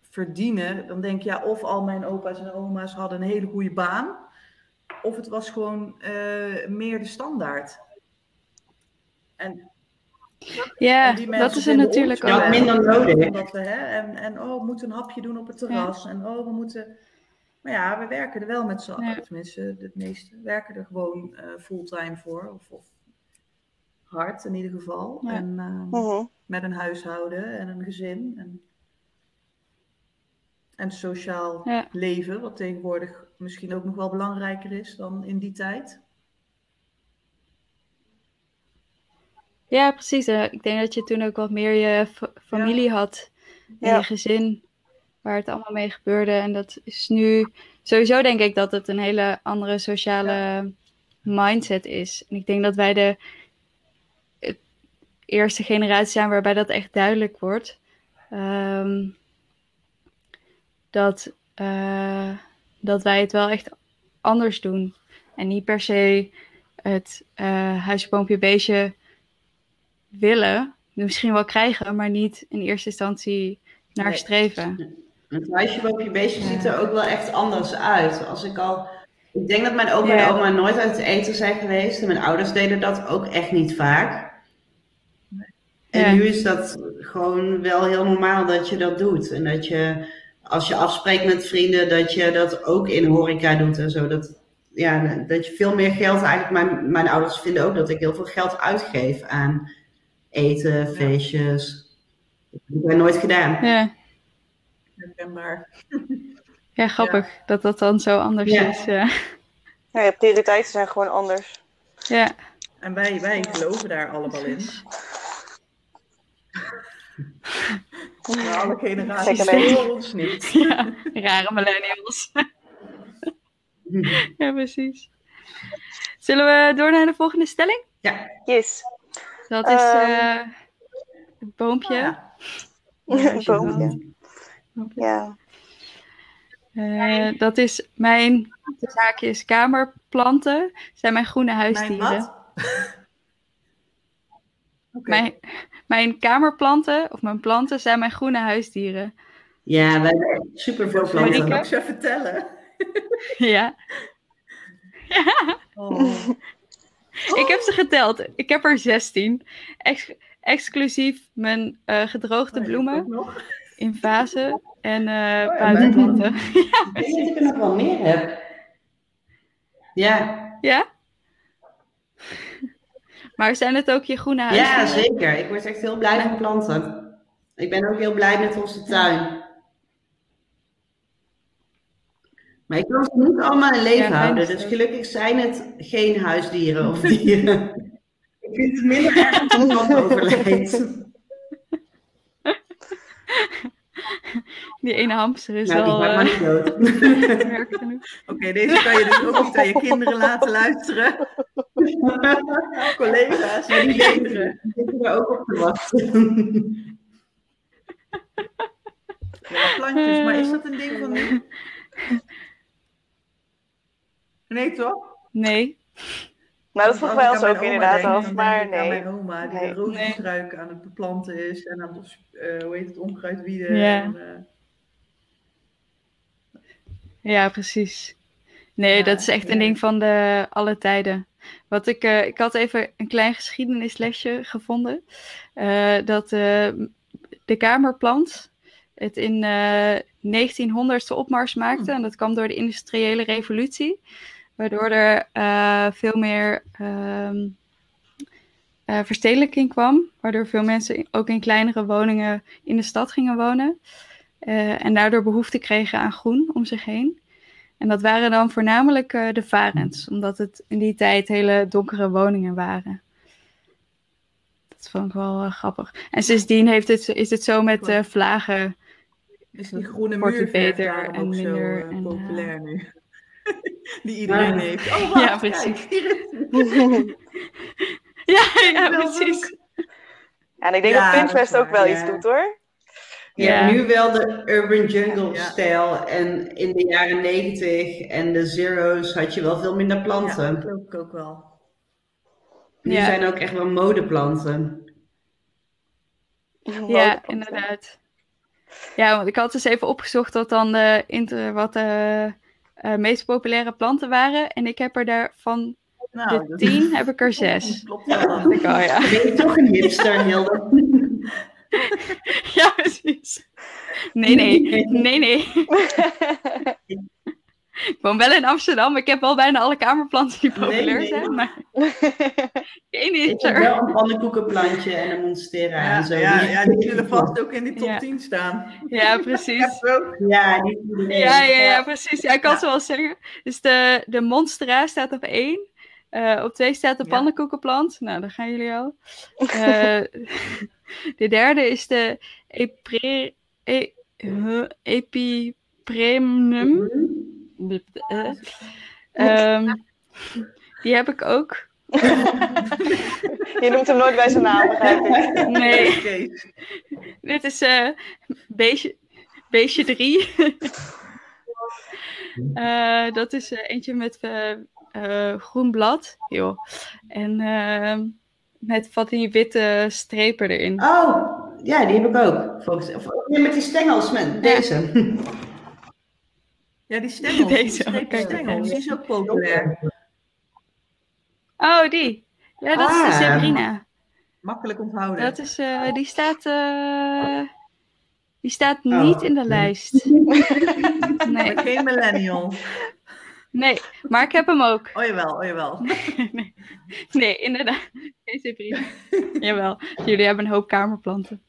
verdienen. Dan denk je, ja, of al mijn opa's en oma's hadden een hele goede baan. Of het was gewoon eh, meer de standaard. En ja, en dat mensen is vinden natuurlijk Ja, ook. wel minder nodig. Omdat we, hè, en, en oh, we moeten een hapje doen op het terras. En oh, we moeten... Maar ja, we werken er wel met z'n allen. Ja. Tenminste, de meeste werken er gewoon eh, fulltime voor. Of, of hard in ieder geval. Ja. En eh, Mhm. met een huishouden en een gezin. En, en sociaal Ja. leven, wat tegenwoordig misschien ook nog wel belangrijker is dan in die tijd. Ja, precies. Ik denk dat je toen ook wat meer je fa- familie had en Ja. je gezin, waar het allemaal mee gebeurde. En dat is nu sowieso denk ik dat het een hele andere sociale mindset is. En ik denk dat wij de eerste generatie zijn waarbij dat echt duidelijk wordt. Ehm, dat, eh, dat wij het wel echt anders doen. En niet per se het eh huisje, boompje, beestje willen, misschien wel krijgen, maar niet in eerste instantie naar Nee. streven. Het huisje waarop je beestje ziet er ook wel echt anders uit. Als ik al. Ik denk dat mijn opa en oma nooit uit het eten zijn geweest. En mijn ouders deden dat ook echt niet vaak. En Ja. nu is dat gewoon wel heel normaal dat je dat doet. En dat je, als je afspreekt met vrienden, dat je dat ook in horeca doet en zo. Dat, ja, dat je veel meer geld eigenlijk. Mijn, mijn ouders vinden ook dat ik heel veel geld uitgeef aan eten, feestjes. Dat heb ik nooit gedaan. Ja, Herkenbaar. ja grappig dat dat dan zo anders Ja. is. Ja. Ja, je prioriteiten zijn gewoon anders. ja. En wij, wij geloven daar allemaal in. Maar alle generaties voor ons niet. Ja, rare millennials. ja, precies. Zullen we door naar de volgende stelling? Ja, Yes. Dat is Ehm. eh, het boompje. Ja. Een boompje. Ja. Eh, dat is mijn de zaakjes kamerplanten. Zijn mijn groene Mijn huisdieren. wat? Oké. Mijn, mijn kamerplanten, of mijn planten, zijn mijn groene huisdieren. ja wij hebben super veel Zal ik Marieke? planten. ook zo vertellen? ja, Oh. ik heb ze geteld. Ik heb er 16. Ex- exclusief mijn eh, gedroogde Oh, ja, bloemen in vazen en eh ja, buitenplanten. Ik denk dat ik er nog wel meer heb. Ja, ja? Maar zijn het ook je groene huisdieren? ja, zeker. Ik word echt heel blij van planten. Ik ben ook heel blij met onze tuin. Maar ik kan ze niet allemaal in leven Ja, houden. Dus dat. gelukkig zijn het geen huisdieren of dieren. ik vind het minder erg een plant overlijdt. Die ene hamster is Nou, gaat maar eh. Oké, deze kan je dus ook niet aan je kinderen laten luisteren. Collega's, Ja, die kinderen. Zitten er ook op te wachten. Ja, plantjes, maar is dat een ding van nu? Nee, toch? Nee. Nou, dat als wij ik ons ook inderdaad denk, af, dan maar denk ik aan nee. mijn oma die Nee. de rozenstruik aan het beplanten is en aan het, eh, hoe heet het, onkruid wieden. Ja. En, eh, Ja, precies. Nee, Ja, dat is echt een ding van de alle tijden. Wat ik, eh, ik had even een klein geschiedenislesje gevonden. eh, dat eh, de kamerplant het in eh 1900 zijn opmars maakte. En dat kwam door de industriële revolutie. Waardoor er eh, veel meer ehm, eh, verstedelijking kwam. Waardoor veel mensen ook in kleinere woningen in de stad gingen wonen. Eh, en daardoor behoefte kregen aan groen om zich heen. En dat waren dan voornamelijk eh, de varens, omdat het in die tijd hele donkere woningen waren. Dat vond ik wel eh, grappig. En sindsdien heeft het, is het zo met eh, vlagen. is die groene muurverf beter en ook zo minder eh, en, populair nu? die iedereen Ja. heeft. Oh, Ja, precies. Ja, ja, precies. En ik denk Ja, dat Pinterest ook wel iets doet hoor. Ja. nu wel de urban jungle Ja. stijl en in de jaren 90 en de zero's had je wel veel minder Ja, planten. dat geloof ik ook wel. Nu Ja. zijn ook echt wel modeplanten. Ja, inderdaad. Ja, want ik had dus even opgezocht wat dan de, inter- wat de eh, meest populaire planten waren. En ik heb er daarvan Nou, de tien, heb ik er zes. klopt wel. Ik, ja. Ben je toch een hipster, Hilde? ja, precies. Nee, nee. Nee, nee. ik woon wel in Amsterdam. Ik heb wel bijna alle kamerplanten die populair zijn. Nee. Maar... Geen is Ik heb wel een pannenkoekenplantje en een monstera en zo. Ja, ja die zullen vast ook in die top 10 staan. Ja, precies. Ja, die, ja, ja, ja, precies. Ik kan ze wel zeggen. Dus de, de monstera staat op 1. Eh, op twee staat de ja. pannenkoekenplant. Nou, daar gaan jullie al. Eh, de derde is de epre, e, epipremnum. Mhm. Ehm, die heb ik ook. Je noemt hem nooit bij zijn naam, begrijp ik. Nee. Dit is eh, beestje, beestje 3. dat is eentje met groen blad. Joh. En ehm, met van die witte strepen erin. Oh, ja, die heb ik ook. Volgens, of, nee, met die stengels, met deze. Ja, die stengels. Deze, die strepen stengels. Die is ook populair. Oh, die. Ja, dat is de Ah. Zebrina. Makkelijk onthouden. Dat is, eh, die staat, eh, die staat Oh. niet in de lijst. Nee, geen millennial. Nee, maar ik heb hem ook. Oh jawel, oh jawel. Nee, inderdaad. Geen Zebrina. Jawel, jullie hebben een hoop kamerplanten.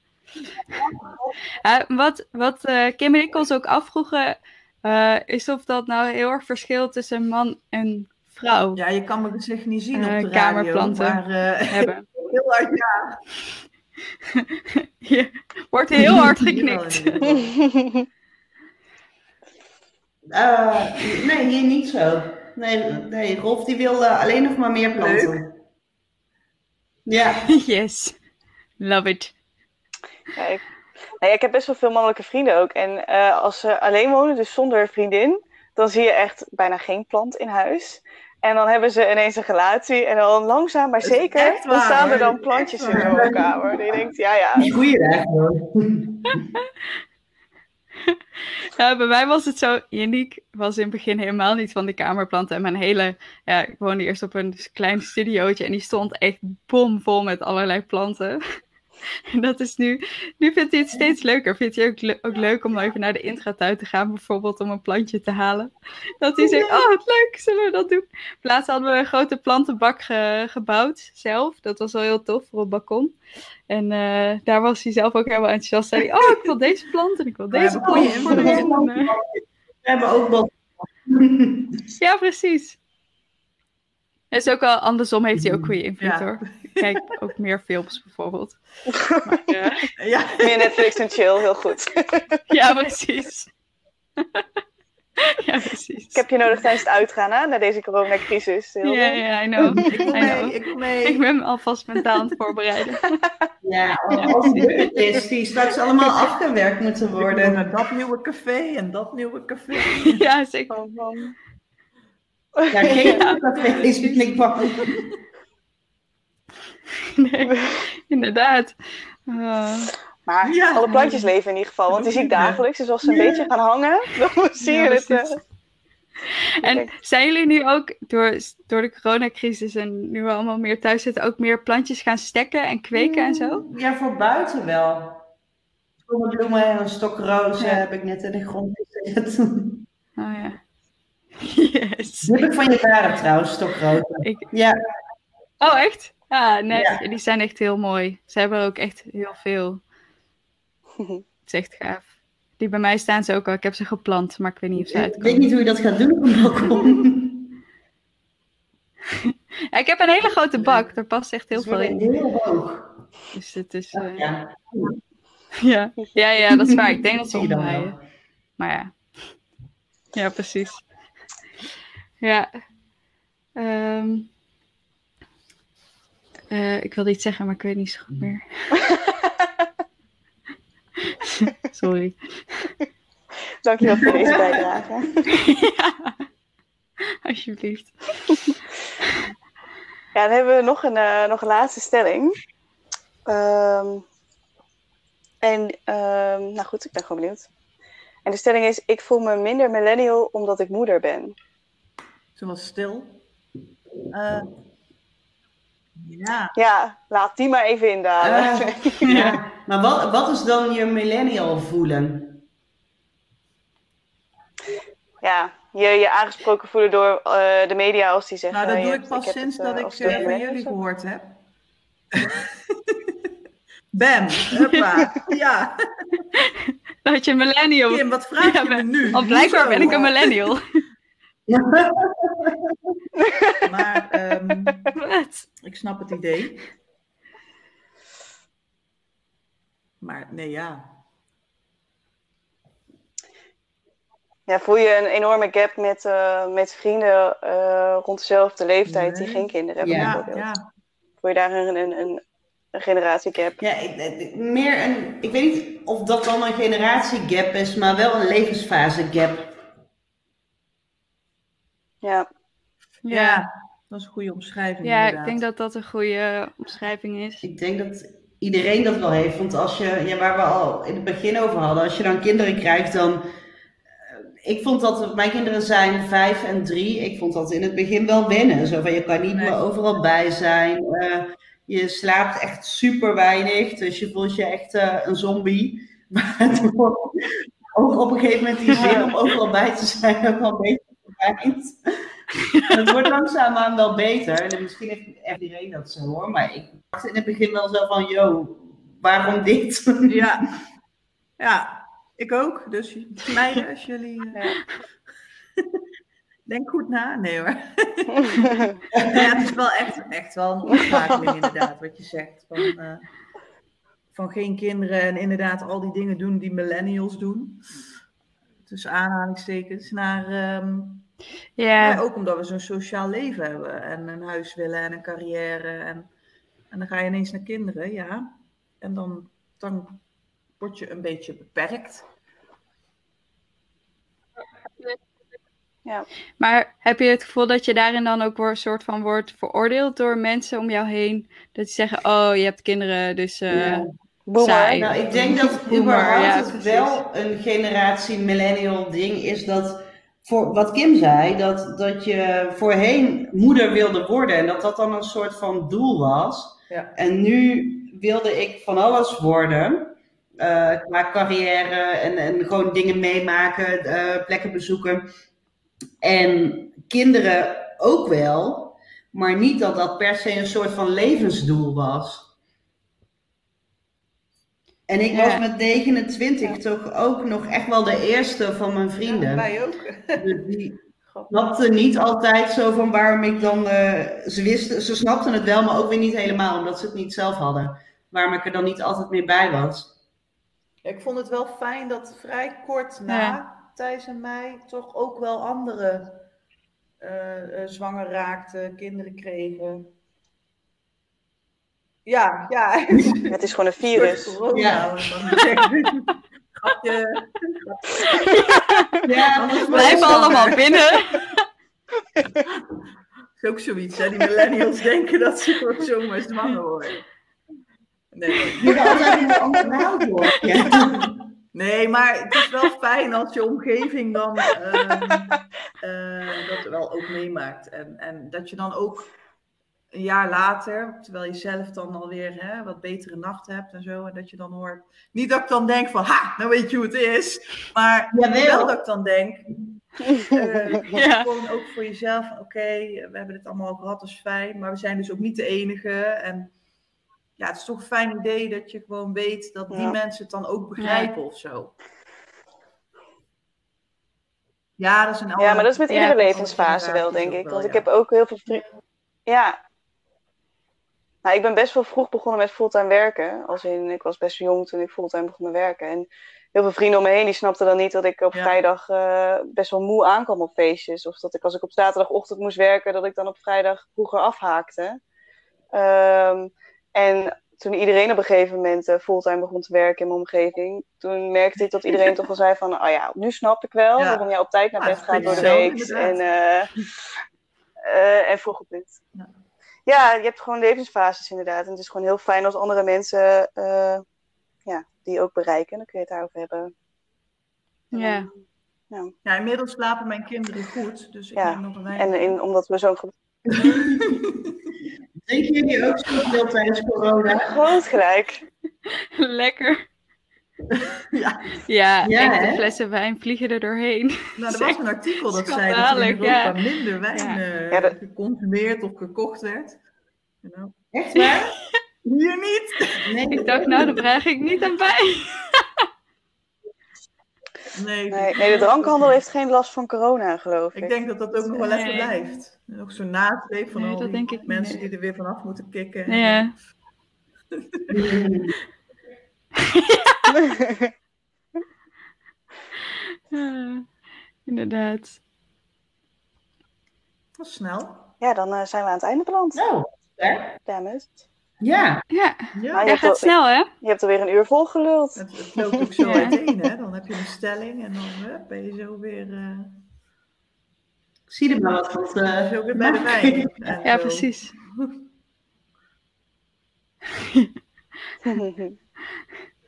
Ja, wat wat eh, Kim en ik ons ook afvroegen, eh, is of dat nou heel erg verschilt tussen man en vrouw Ja, je kan mijn gezicht niet zien Eh, op de radio, kamerplanten. maar eh, hebben. heel hard ja. Je wordt heel hard geknikt. Eh, nee, hier niet zo. Nee, nee Rolf die wil alleen nog maar meer planten. Ja, Yes. Love it. Ja, ik, nee, ik heb best wel veel mannelijke vrienden ook. En eh, als ze alleen wonen, dus zonder vriendin, dan zie je echt bijna geen plant in huis. En dan hebben ze ineens een relatie en dan langzaam maar zeker, echt dan waar, staan er dan plantjes in waar. zo'n kamer. En je denkt, ja, ja. die gewoon. Ja, bij mij was het zo. Yannick was in het begin helemaal niet van de kamerplanten. En mijn hele. Ja, ik woonde eerst op een klein studiootje. En die stond echt bomvol met allerlei planten. En dat is nu. Nu vindt hij het steeds leuker. Vindt hij ook, le- ook leuk om even naar de intratuin te gaan, bijvoorbeeld om een plantje te halen. Dat hij zegt: Oh, wat leuk, zullen we dat doen? Laatst hadden we een grote plantenbak ge- gebouwd zelf. Dat was wel heel tof voor het balkon. En eh, daar was hij zelf ook helemaal enthousiast. Zei hij, oh, ik wil deze plant en ik wil We deze hebben plant. voor de invloed. zon." En, eh, We hebben ook ja, precies. Het is ook wel andersom heeft hij ook goede invloed Ja. hoor. Ik kijk ook meer films bijvoorbeeld. Maar, Ja, Meer Netflix en chill, heel goed. ja, precies. ja, precies. Ik heb je nodig tijdens het uitgaan hè, naar deze coronacrisis. Heel Ja, ja, I know. ik kom I mee, know. ik kom mee. Ik ben me alvast mentaal aan het voorbereiden. Ja, als het is die straks allemaal afgewerkt moeten worden. naar dat nieuwe café en dat nieuwe café. ja, zeker. Van- van- Ja, geen is ben ik bang. Nee, inderdaad. Uh, Maar Ja. alle plantjes leven in ieder geval, want die zie ik dagelijks. Dus als ze een beetje gaan hangen, dan zie je Ja, het. eh, en zijn jullie nu ook door, door de coronacrisis en nu we allemaal meer thuis zitten, ook meer plantjes gaan stekken en kweken en zo? Ja, voor buiten wel. Zonnebloemen en een stok rozen Ja. heb ik net in de grond gezet. Oh ja. Yes. Die heb ik van je vader trouwens, stokrozen. Ik, Ja, oh, echt? Ja, nee, Ja. die zijn echt heel mooi. Ze hebben er ook echt heel veel. Het is echt gaaf. Die bij mij staan ze ook al. Ik heb ze geplant, maar ik weet niet of ze ik weet uitkomen. niet hoe je dat gaat doen op een balkon. Ja, ik heb een hele grote bak. Daar past echt heel veel in. heel hoog. Dus het is... eh, Ja, ja. Ja, ja, dat is waar. Ik denk dat ze omdraaien. Maar ja. Ja, precies. Ja. Ehm. Eh, ik wilde iets zeggen, maar ik weet niet zo goed meer. Sorry. Dankjewel voor deze bijdrage. ja. Alsjeblieft. Ja, dan hebben we nog een, eh, nog een laatste stelling. Ehm, en, ehm, nou goed, ik ben gewoon benieuwd. En de stelling is: Ik voel me minder millennial omdat ik moeder ben. Ze was stil. Eh, ja, Ja, laat die maar even indalen. Eh, ja. Maar wat, wat is dan je millennial voelen? ja, je je aangesproken voelen door eh, de media als die zeggen. nou dat doe ik pas sinds het, dat ik van jullie gehoord heb. Bam, huppa, ja. Dat je een millennial. Kim, wat vraag Ja, je me nu? Want blijkbaar ben ik een Hoezo? Maar ehm, Wat? ik snap het idee. Maar nee, ja. Ja, voel je een enorme gap met, eh, met vrienden eh, rond dezelfde leeftijd die geen kinderen hebben? Ja, Ja. Voel je daar een, een, een, een generatiegap? Ja, ik, ik- meer een, ik weet niet of dat dan een generatiegap is, maar wel een levensfasegap. Ja. Ja. Ja. dat is een goede omschrijving. Ja, ik denk dat dat een goede omschrijving is. Ik denk dat iedereen dat wel heeft. Want als je, ja, waar we al in het begin over hadden, als je dan kinderen krijgt, dan. eh, Ik vond dat, mijn kinderen zijn vijf en drie. Ik vond dat in het begin wel wennen. Zo van, je kan niet Nee. meer overal bij zijn. Eh, je slaapt echt super weinig. Dus je voelt je echt eh, een zombie. Waardoor ook op een gegeven moment die zin om overal bij te zijn ook wel een beetje Het wordt langzaamaan wel beter. En misschien heeft iedereen dat zo hoor. Maar ik dacht in het begin wel zo van, yo, waarom dit? Ja. ja, ik ook. Dus meiden, als jullie... eh, Denk goed na. Nee hoor. Ja, het is wel echt, echt wel een omschakeling inderdaad, wat je zegt. Van, eh, van geen kinderen en inderdaad al die dingen doen die millennials doen. Tussen aanhalingstekens. Naar, ehm, Ja, ja, ook omdat we zo'n sociaal leven hebben. En een huis willen en een carrière. En, en dan ga je ineens naar kinderen, ja. En dan, dan word je een beetje beperkt. maar heb je het gevoel dat je daarin dan ook een soort van wordt veroordeeld door mensen om jou heen? Dat ze zeggen, oh, je hebt kinderen, dus eh, Ja. Nou, ik denk dat überhaupt ja, het precies. wel een generatie millennial ding is dat, voor wat Kim zei, dat, dat je voorheen moeder wilde worden en dat dat dan een soort van doel was. Ja. En nu wilde ik van alles worden, eh, qua carrière en, en gewoon dingen meemaken, eh, plekken bezoeken. En kinderen ook wel, maar niet dat dat per se een soort van levensdoel was. En ik Ja. was met 29 toch ook nog echt wel de eerste van mijn vrienden. Ja, wij ook. Dus die snapten niet altijd zo van waarom ik dan. eh, ze wisten, ze snapten het wel, maar ook weer niet helemaal, omdat ze het niet zelf hadden. Waarom ik er dan niet altijd meer bij was. Ja, ik vond het wel fijn dat vrij kort na Ja. Thijs en mij toch ook wel anderen eh, eh, zwanger raakten, kinderen kregen. Ja, ja. Het is gewoon een virus. Ja. Grapje. Ja, wordt het allemaal binnen. is ook zoiets, hè? Die millennials denken dat ze gewoon zomaar zwanger worden. Nee, Je een. Ja. nee, maar het is wel fijn als je omgeving dan ehm, eh, dat wel ook meemaakt. En, en dat je dan ook een jaar later, terwijl je zelf dan alweer hè, wat betere nacht hebt en zo, en dat je dan hoort. Niet dat ik dan denk van, ha, nou weet je hoe het is. Maar Jawel. wel dat ik dan denk, eh, Ja. gewoon ook voor jezelf, oké, we hebben het allemaal gehad, dat is fijn, maar we zijn dus ook niet de enige. En ja, het is toch een fijn idee dat je gewoon weet dat die Ja. mensen het dan ook begrijpen of zo. Ja, dat is een Ja, maar dat is met iedere levensfase wel, denk ik. Want ik heb ook heel veel vrienden. Ja. Nou, ik ben best wel vroeg begonnen met fulltime werken. Als in, ik was best jong toen ik fulltime begon met werken. En heel veel vrienden om me heen die snapten dan niet dat ik op Ja. vrijdag eh, best wel moe aankwam op feestjes. Of dat ik als ik op zaterdagochtend moest werken, dat ik dan op vrijdag vroeger afhaakte. Ehm, en toen iedereen op een gegeven moment eh, fulltime begon te werken in mijn omgeving, toen merkte ik dat iedereen toch wel zei van, oh ja, nu snap ik wel Ja. waarom jij op tijd naar Ja, bed gaat door de week. En, eh, en vroeg op dit. Ja. Ja, je hebt gewoon levensfases inderdaad. En het is gewoon heel fijn als andere mensen eh, ja, die ook bereiken. Dan kun je het daarover hebben. Ja. Ja, inmiddels slapen mijn kinderen goed, dus ik Ja, nog een weinig... En in, omdat we zo'n Drinken jullie ook zoveel tijdens corona? groot gelijk. Lekker. Ja. Ja, Ja, flessen wijn vliegen er doorheen. Nou, er was een artikel dat zei dat er ja. minder wijn Ja. eh, Ja, dat- geconsumeerd of gekocht werd. Nou, Echt waar? hier niet! Nee. Ik dacht, nou, daar draag ik niet aan bij. Nee, Nee, nee, de drankhandel heeft geen last van corona, geloof ik. ik denk dat dat ook nog wel even Nee. blijft. Nog zo'n nasleep van Nee, al dat die denk ik mensen die er weer vanaf moeten kicken. Ja. Ja, inderdaad. Dat was snel. ja, dan eh, zijn we aan het einde beland. Nou, hè? Dames. Ja. Ja, Ja, Nou, gaat snel, hè? Je hebt alweer een uur vol geluld. het, het loopt ook zo Ja. uiteen, hè? Dan heb je een stelling en dan hup, ben je zo weer, eh, Ik zie er maar wat van. eh, zo weer bij de wijn. Ja, zo. precies.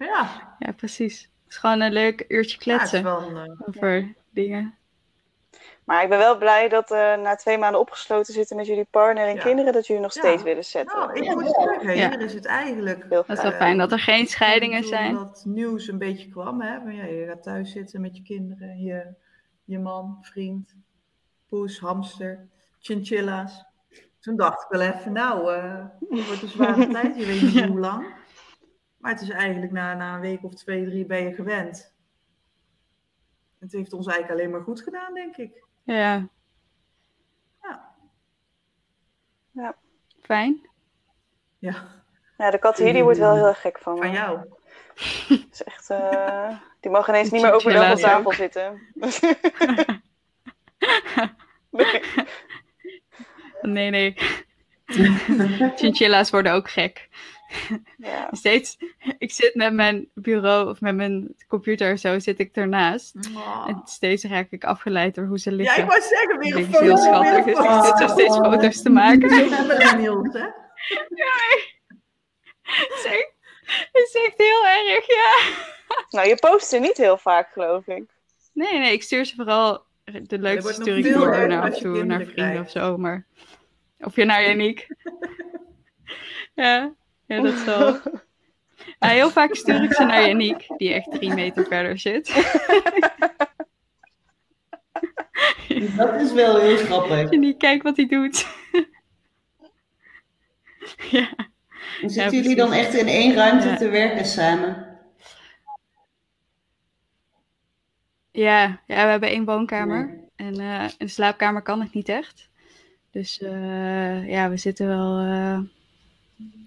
Ja, Ja, precies. Het is gewoon een leuk uurtje ja, het is kletsen wel een, eh, over dingen. maar ik ben wel blij dat eh, na twee maanden opgesloten zitten met jullie partner en Ja. kinderen, dat jullie nog Ja. steeds willen zetten. Nou, ik Ja. moet zeggen, Ja. hier is het eigenlijk... Heel Dat is wel eh, fijn dat er geen scheidingen zijn. dat nieuws een beetje kwam, hè. Van, ja, je gaat thuis zitten met je kinderen, je, je man, vriend, poes, hamster, chinchilla's. Toen dacht ik wel even, nou, eh het wordt een zware tijd, je weet niet hoe lang. Maar het is eigenlijk na, na een week of twee, drie ben je gewend. Het heeft ons eigenlijk alleen maar goed gedaan, denk ik. Ja. Ja. Ja. Fijn. Ja, Ja, de kat hier die wordt wel heel erg gek van me. van jou. Is echt, eh, die mogen ineens niet meer overdag op Chinchilla's tafel zitten. nee. Nee, nee. Chinchilla's worden ook gek. Ja. Steeds, ik zit met mijn bureau of met mijn computer zo, zit ik ernaast. En steeds raak ik afgeleid door hoe ze Ja, liggen. ik wou zeggen, weer Ik een vind het heel foto. weer schattig, dus ik zit zo steeds foto's te maken. Millennials, hè? Echt, het is echt heel erg, ja. Nou, je post ze niet heel vaak, geloof ik. Nee, nee, ik stuur ze vooral, de leukste stuur ik door naar af toe naar vrienden of zo, maar... Of je naar Janiek. ja, ja, dat. Ja, heel vaak stuur ik ze naar Janiek, die echt drie meter verder zit. Dat is wel heel grappig. Janiek, kijk wat hij doet. ja. En Ja, zitten jullie dan echt in één ruimte Ja. te werken samen? Ja, ja, we hebben één woonkamer. En eh, in de slaapkamer kan het niet echt. Dus eh, ja, we zitten wel eh,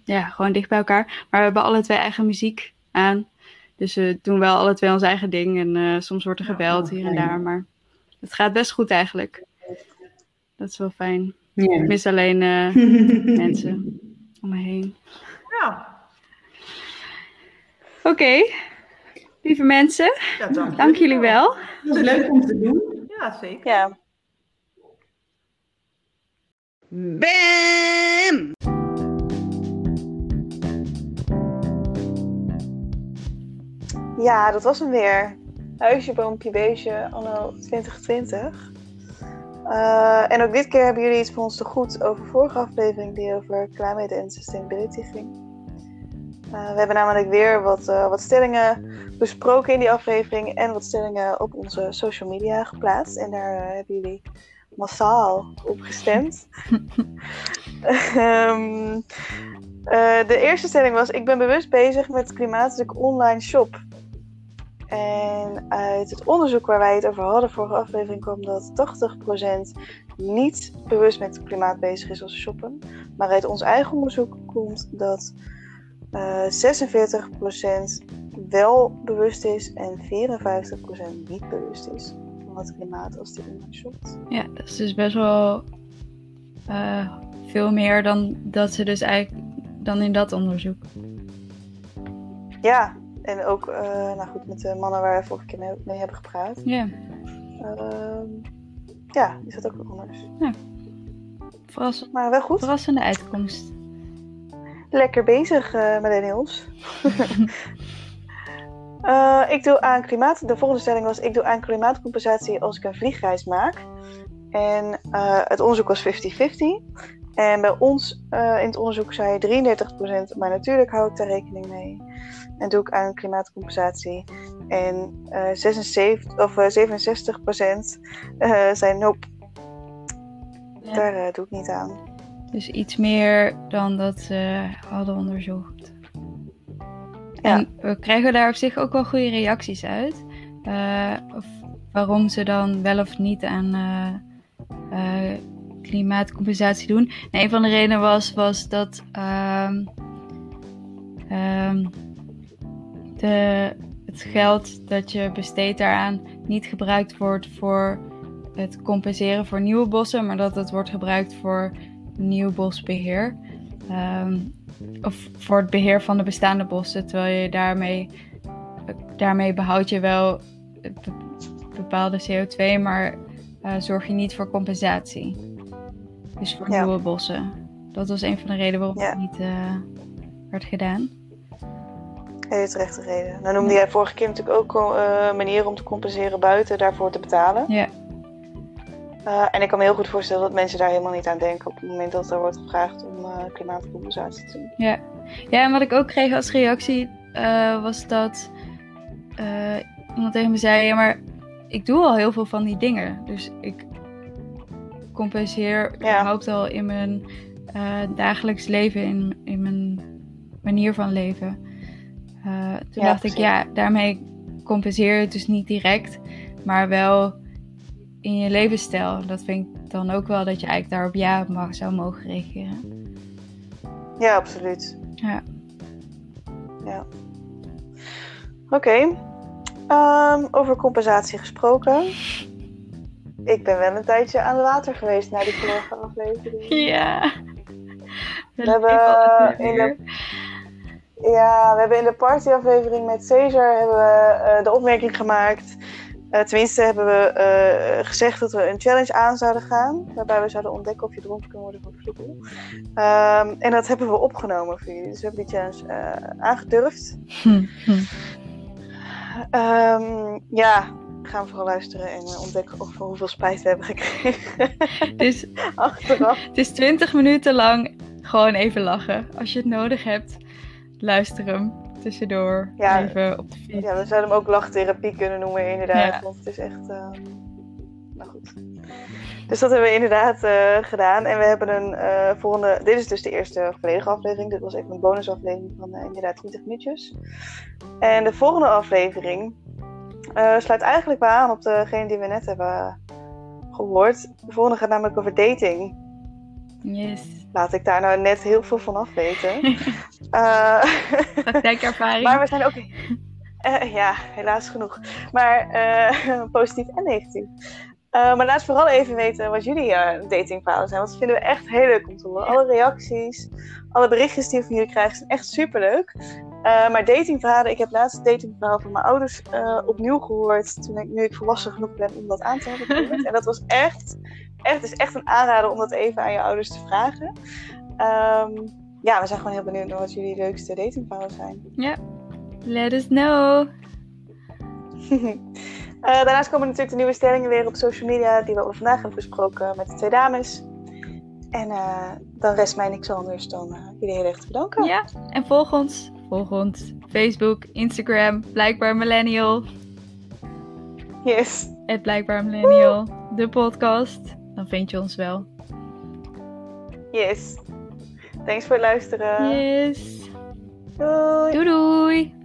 ja, gewoon dicht bij elkaar. Maar we hebben alle twee eigen muziek aan. Dus we doen wel alle twee ons eigen ding. En eh, soms wordt er Ja, gebeld hier en daar. Maar het gaat best goed eigenlijk. Dat is wel fijn. Ik mis alleen eh, mensen om me heen. Ja, Oké, lieve mensen, ja dank, dank jullie wel. Dat is leuk om te doen. Ja, zeker. Ja. Bam! Ja, dat was hem weer. Huisje, boompje, beestje, anno 2020. Eh, en ook dit keer hebben jullie iets voor ons te goed over vorige aflevering die over climate en sustainability ging. Eh, we hebben namelijk weer wat, eh, wat stellingen besproken in die aflevering en wat stellingen op onze social media geplaatst. En daar hebben jullie massaal op gestemd. Ehm, eh, de eerste stelling was: Ik ben bewust bezig met klimaatelijk online shop. En uit het onderzoek waar wij het over hadden, vorige aflevering, kwam dat 80% niet bewust met klimaat bezig is als ze shoppen. Maar uit ons eigen onderzoek komt dat eh 46% wel bewust is en 54% niet bewust is van het klimaat als die online shopt. Ja, dat is dus best wel eh, veel meer dan dat ze dus eigenlijk dan in dat onderzoek. Ja, en ook eh, nou goed, met de mannen waar we vorige keer mee, mee hebben gepraat. Ja, Ehm, ja, die zat ook wel anders. verrass- Maar wel goed. verrassende uitkomst. Lekker bezig, eh millennials. Eh, ik doe aan klimaat. De volgende stelling was: ik doe aan klimaatcompensatie als ik een vliegreis maak. En eh, het onderzoek was 50-50. En bij ons eh, in het onderzoek zei 33%, maar natuurlijk hou ik daar rekening mee. En doe ik aan klimaatcompensatie. En eh 76, of, eh, 67% eh zei nope, Ja. daar eh, doe ik niet aan. Dus iets meer dan dat ze hadden onderzocht. Ja. En we krijgen daar op zich ook wel goede reacties uit. Of waarom ze dan wel of niet aan klimaatcompensatie doen. En een van de redenen was, was dat ehm, ehm, de, het geld dat je besteedt daaraan niet gebruikt wordt voor het compenseren voor nieuwe bossen, maar dat het wordt gebruikt voor nieuw bosbeheer. Ehm, of voor het beheer van de bestaande bossen. Terwijl je daarmee, daarmee behoud je wel be- bepaalde CO2, maar eh, zorg je niet voor compensatie. Dus voor Ja. nieuwe bossen. Dat was een van de redenen waarom Ja. het niet eh, werd gedaan. Hele terechte reden. Dan noemde jij vorige keer natuurlijk ook eh manieren om te compenseren buiten daarvoor te betalen. Ja. Eh, en ik kan me heel goed voorstellen dat mensen daar helemaal niet aan denken op het moment dat er wordt gevraagd om eh, klimaatcompensatie te doen. Ja. ja, en wat ik ook kreeg als reactie was dat iemand tegen me zei: Ja, maar ik doe al heel veel van die dingen. Dus ik compenseer Ja. überhaupt al in mijn dagelijks leven, in, in mijn manier van leven. Eh, toen Ja, dacht ik, ja, daarmee compenseer je het dus niet direct, maar wel in je levensstijl. Dat vind ik dan ook wel dat je eigenlijk daarop ja mag, zou mogen reageren. Ja, absoluut. Ja. Ja. Oké. Ehm, over compensatie gesproken. Ik ben wel een tijdje aan het water geweest na die vorige aflevering. Ja. We hebben in de, ja, we hebben in de partyaflevering met Cesar hebben we, eh, de opmerking gemaakt. Eh, tenminste hebben we eh, gezegd dat we een challenge aan zouden gaan. Waarbij we zouden ontdekken of je dronken kan worden van vloekel. Ehm, en dat hebben we opgenomen voor jullie. Dus we hebben die challenge aangedurfd. Hm, hm. Ehm, ja, gaan we vooral luisteren en ontdekken of we hoeveel spijt we hebben gekregen. Dus Achteraf. het is 20 minuten lang gewoon even lachen. Als je het nodig hebt, luister hem tussendoor. Ja. Even op de fiets. Ja, we zouden hem ook lachtherapie kunnen noemen, inderdaad. Ja. Want het is echt. eh, Nou goed. Dus dat hebben we inderdaad eh, gedaan. En we hebben een eh, volgende. Dit is dus de eerste volledige aflevering. Dit was even een bonusaflevering van eh, inderdaad 20 minuutjes. En de volgende aflevering sluit eigenlijk bij aan op degene die we net hebben gehoord. De volgende gaat namelijk over dating. Yes. Laat ik daar nou net heel veel van af weten. Eh, Praktijkervaring. Maar we zijn ook. Eh, ja, helaas genoeg. Maar eh, positief en negatief. Maar laat vooral even weten wat jullie datingverhalen zijn. Want dat vinden we echt heel leuk om te horen. Alle reacties, alle berichtjes die we van jullie krijgen zijn echt superleuk. Maar datingverhalen, ik heb laatst het datingverhaal van mijn ouders opnieuw gehoord. Toen ik, nu ik volwassen genoeg ben om dat aan te hebben. En dat was echt, echt, is echt een aanrader om dat even aan je ouders te vragen. Ehm, ja, we zijn gewoon heel benieuwd naar wat jullie leukste datingverhalen zijn. Let us know. Eh, daarnaast komen natuurlijk de nieuwe stellingen weer op social media die we vandaag hebben besproken met de twee dames. En eh, dan rest mij niks anders dan eh, jullie heel erg te bedanken. Ja, en volg ons. Volg ons. Facebook, Instagram, Blijkbaar Millennial. Yes. Het Blijkbaar Millennial. De podcast dan vind je ons wel. Yes. Thanks voor luisteren. Yes. Doei. Doei doei.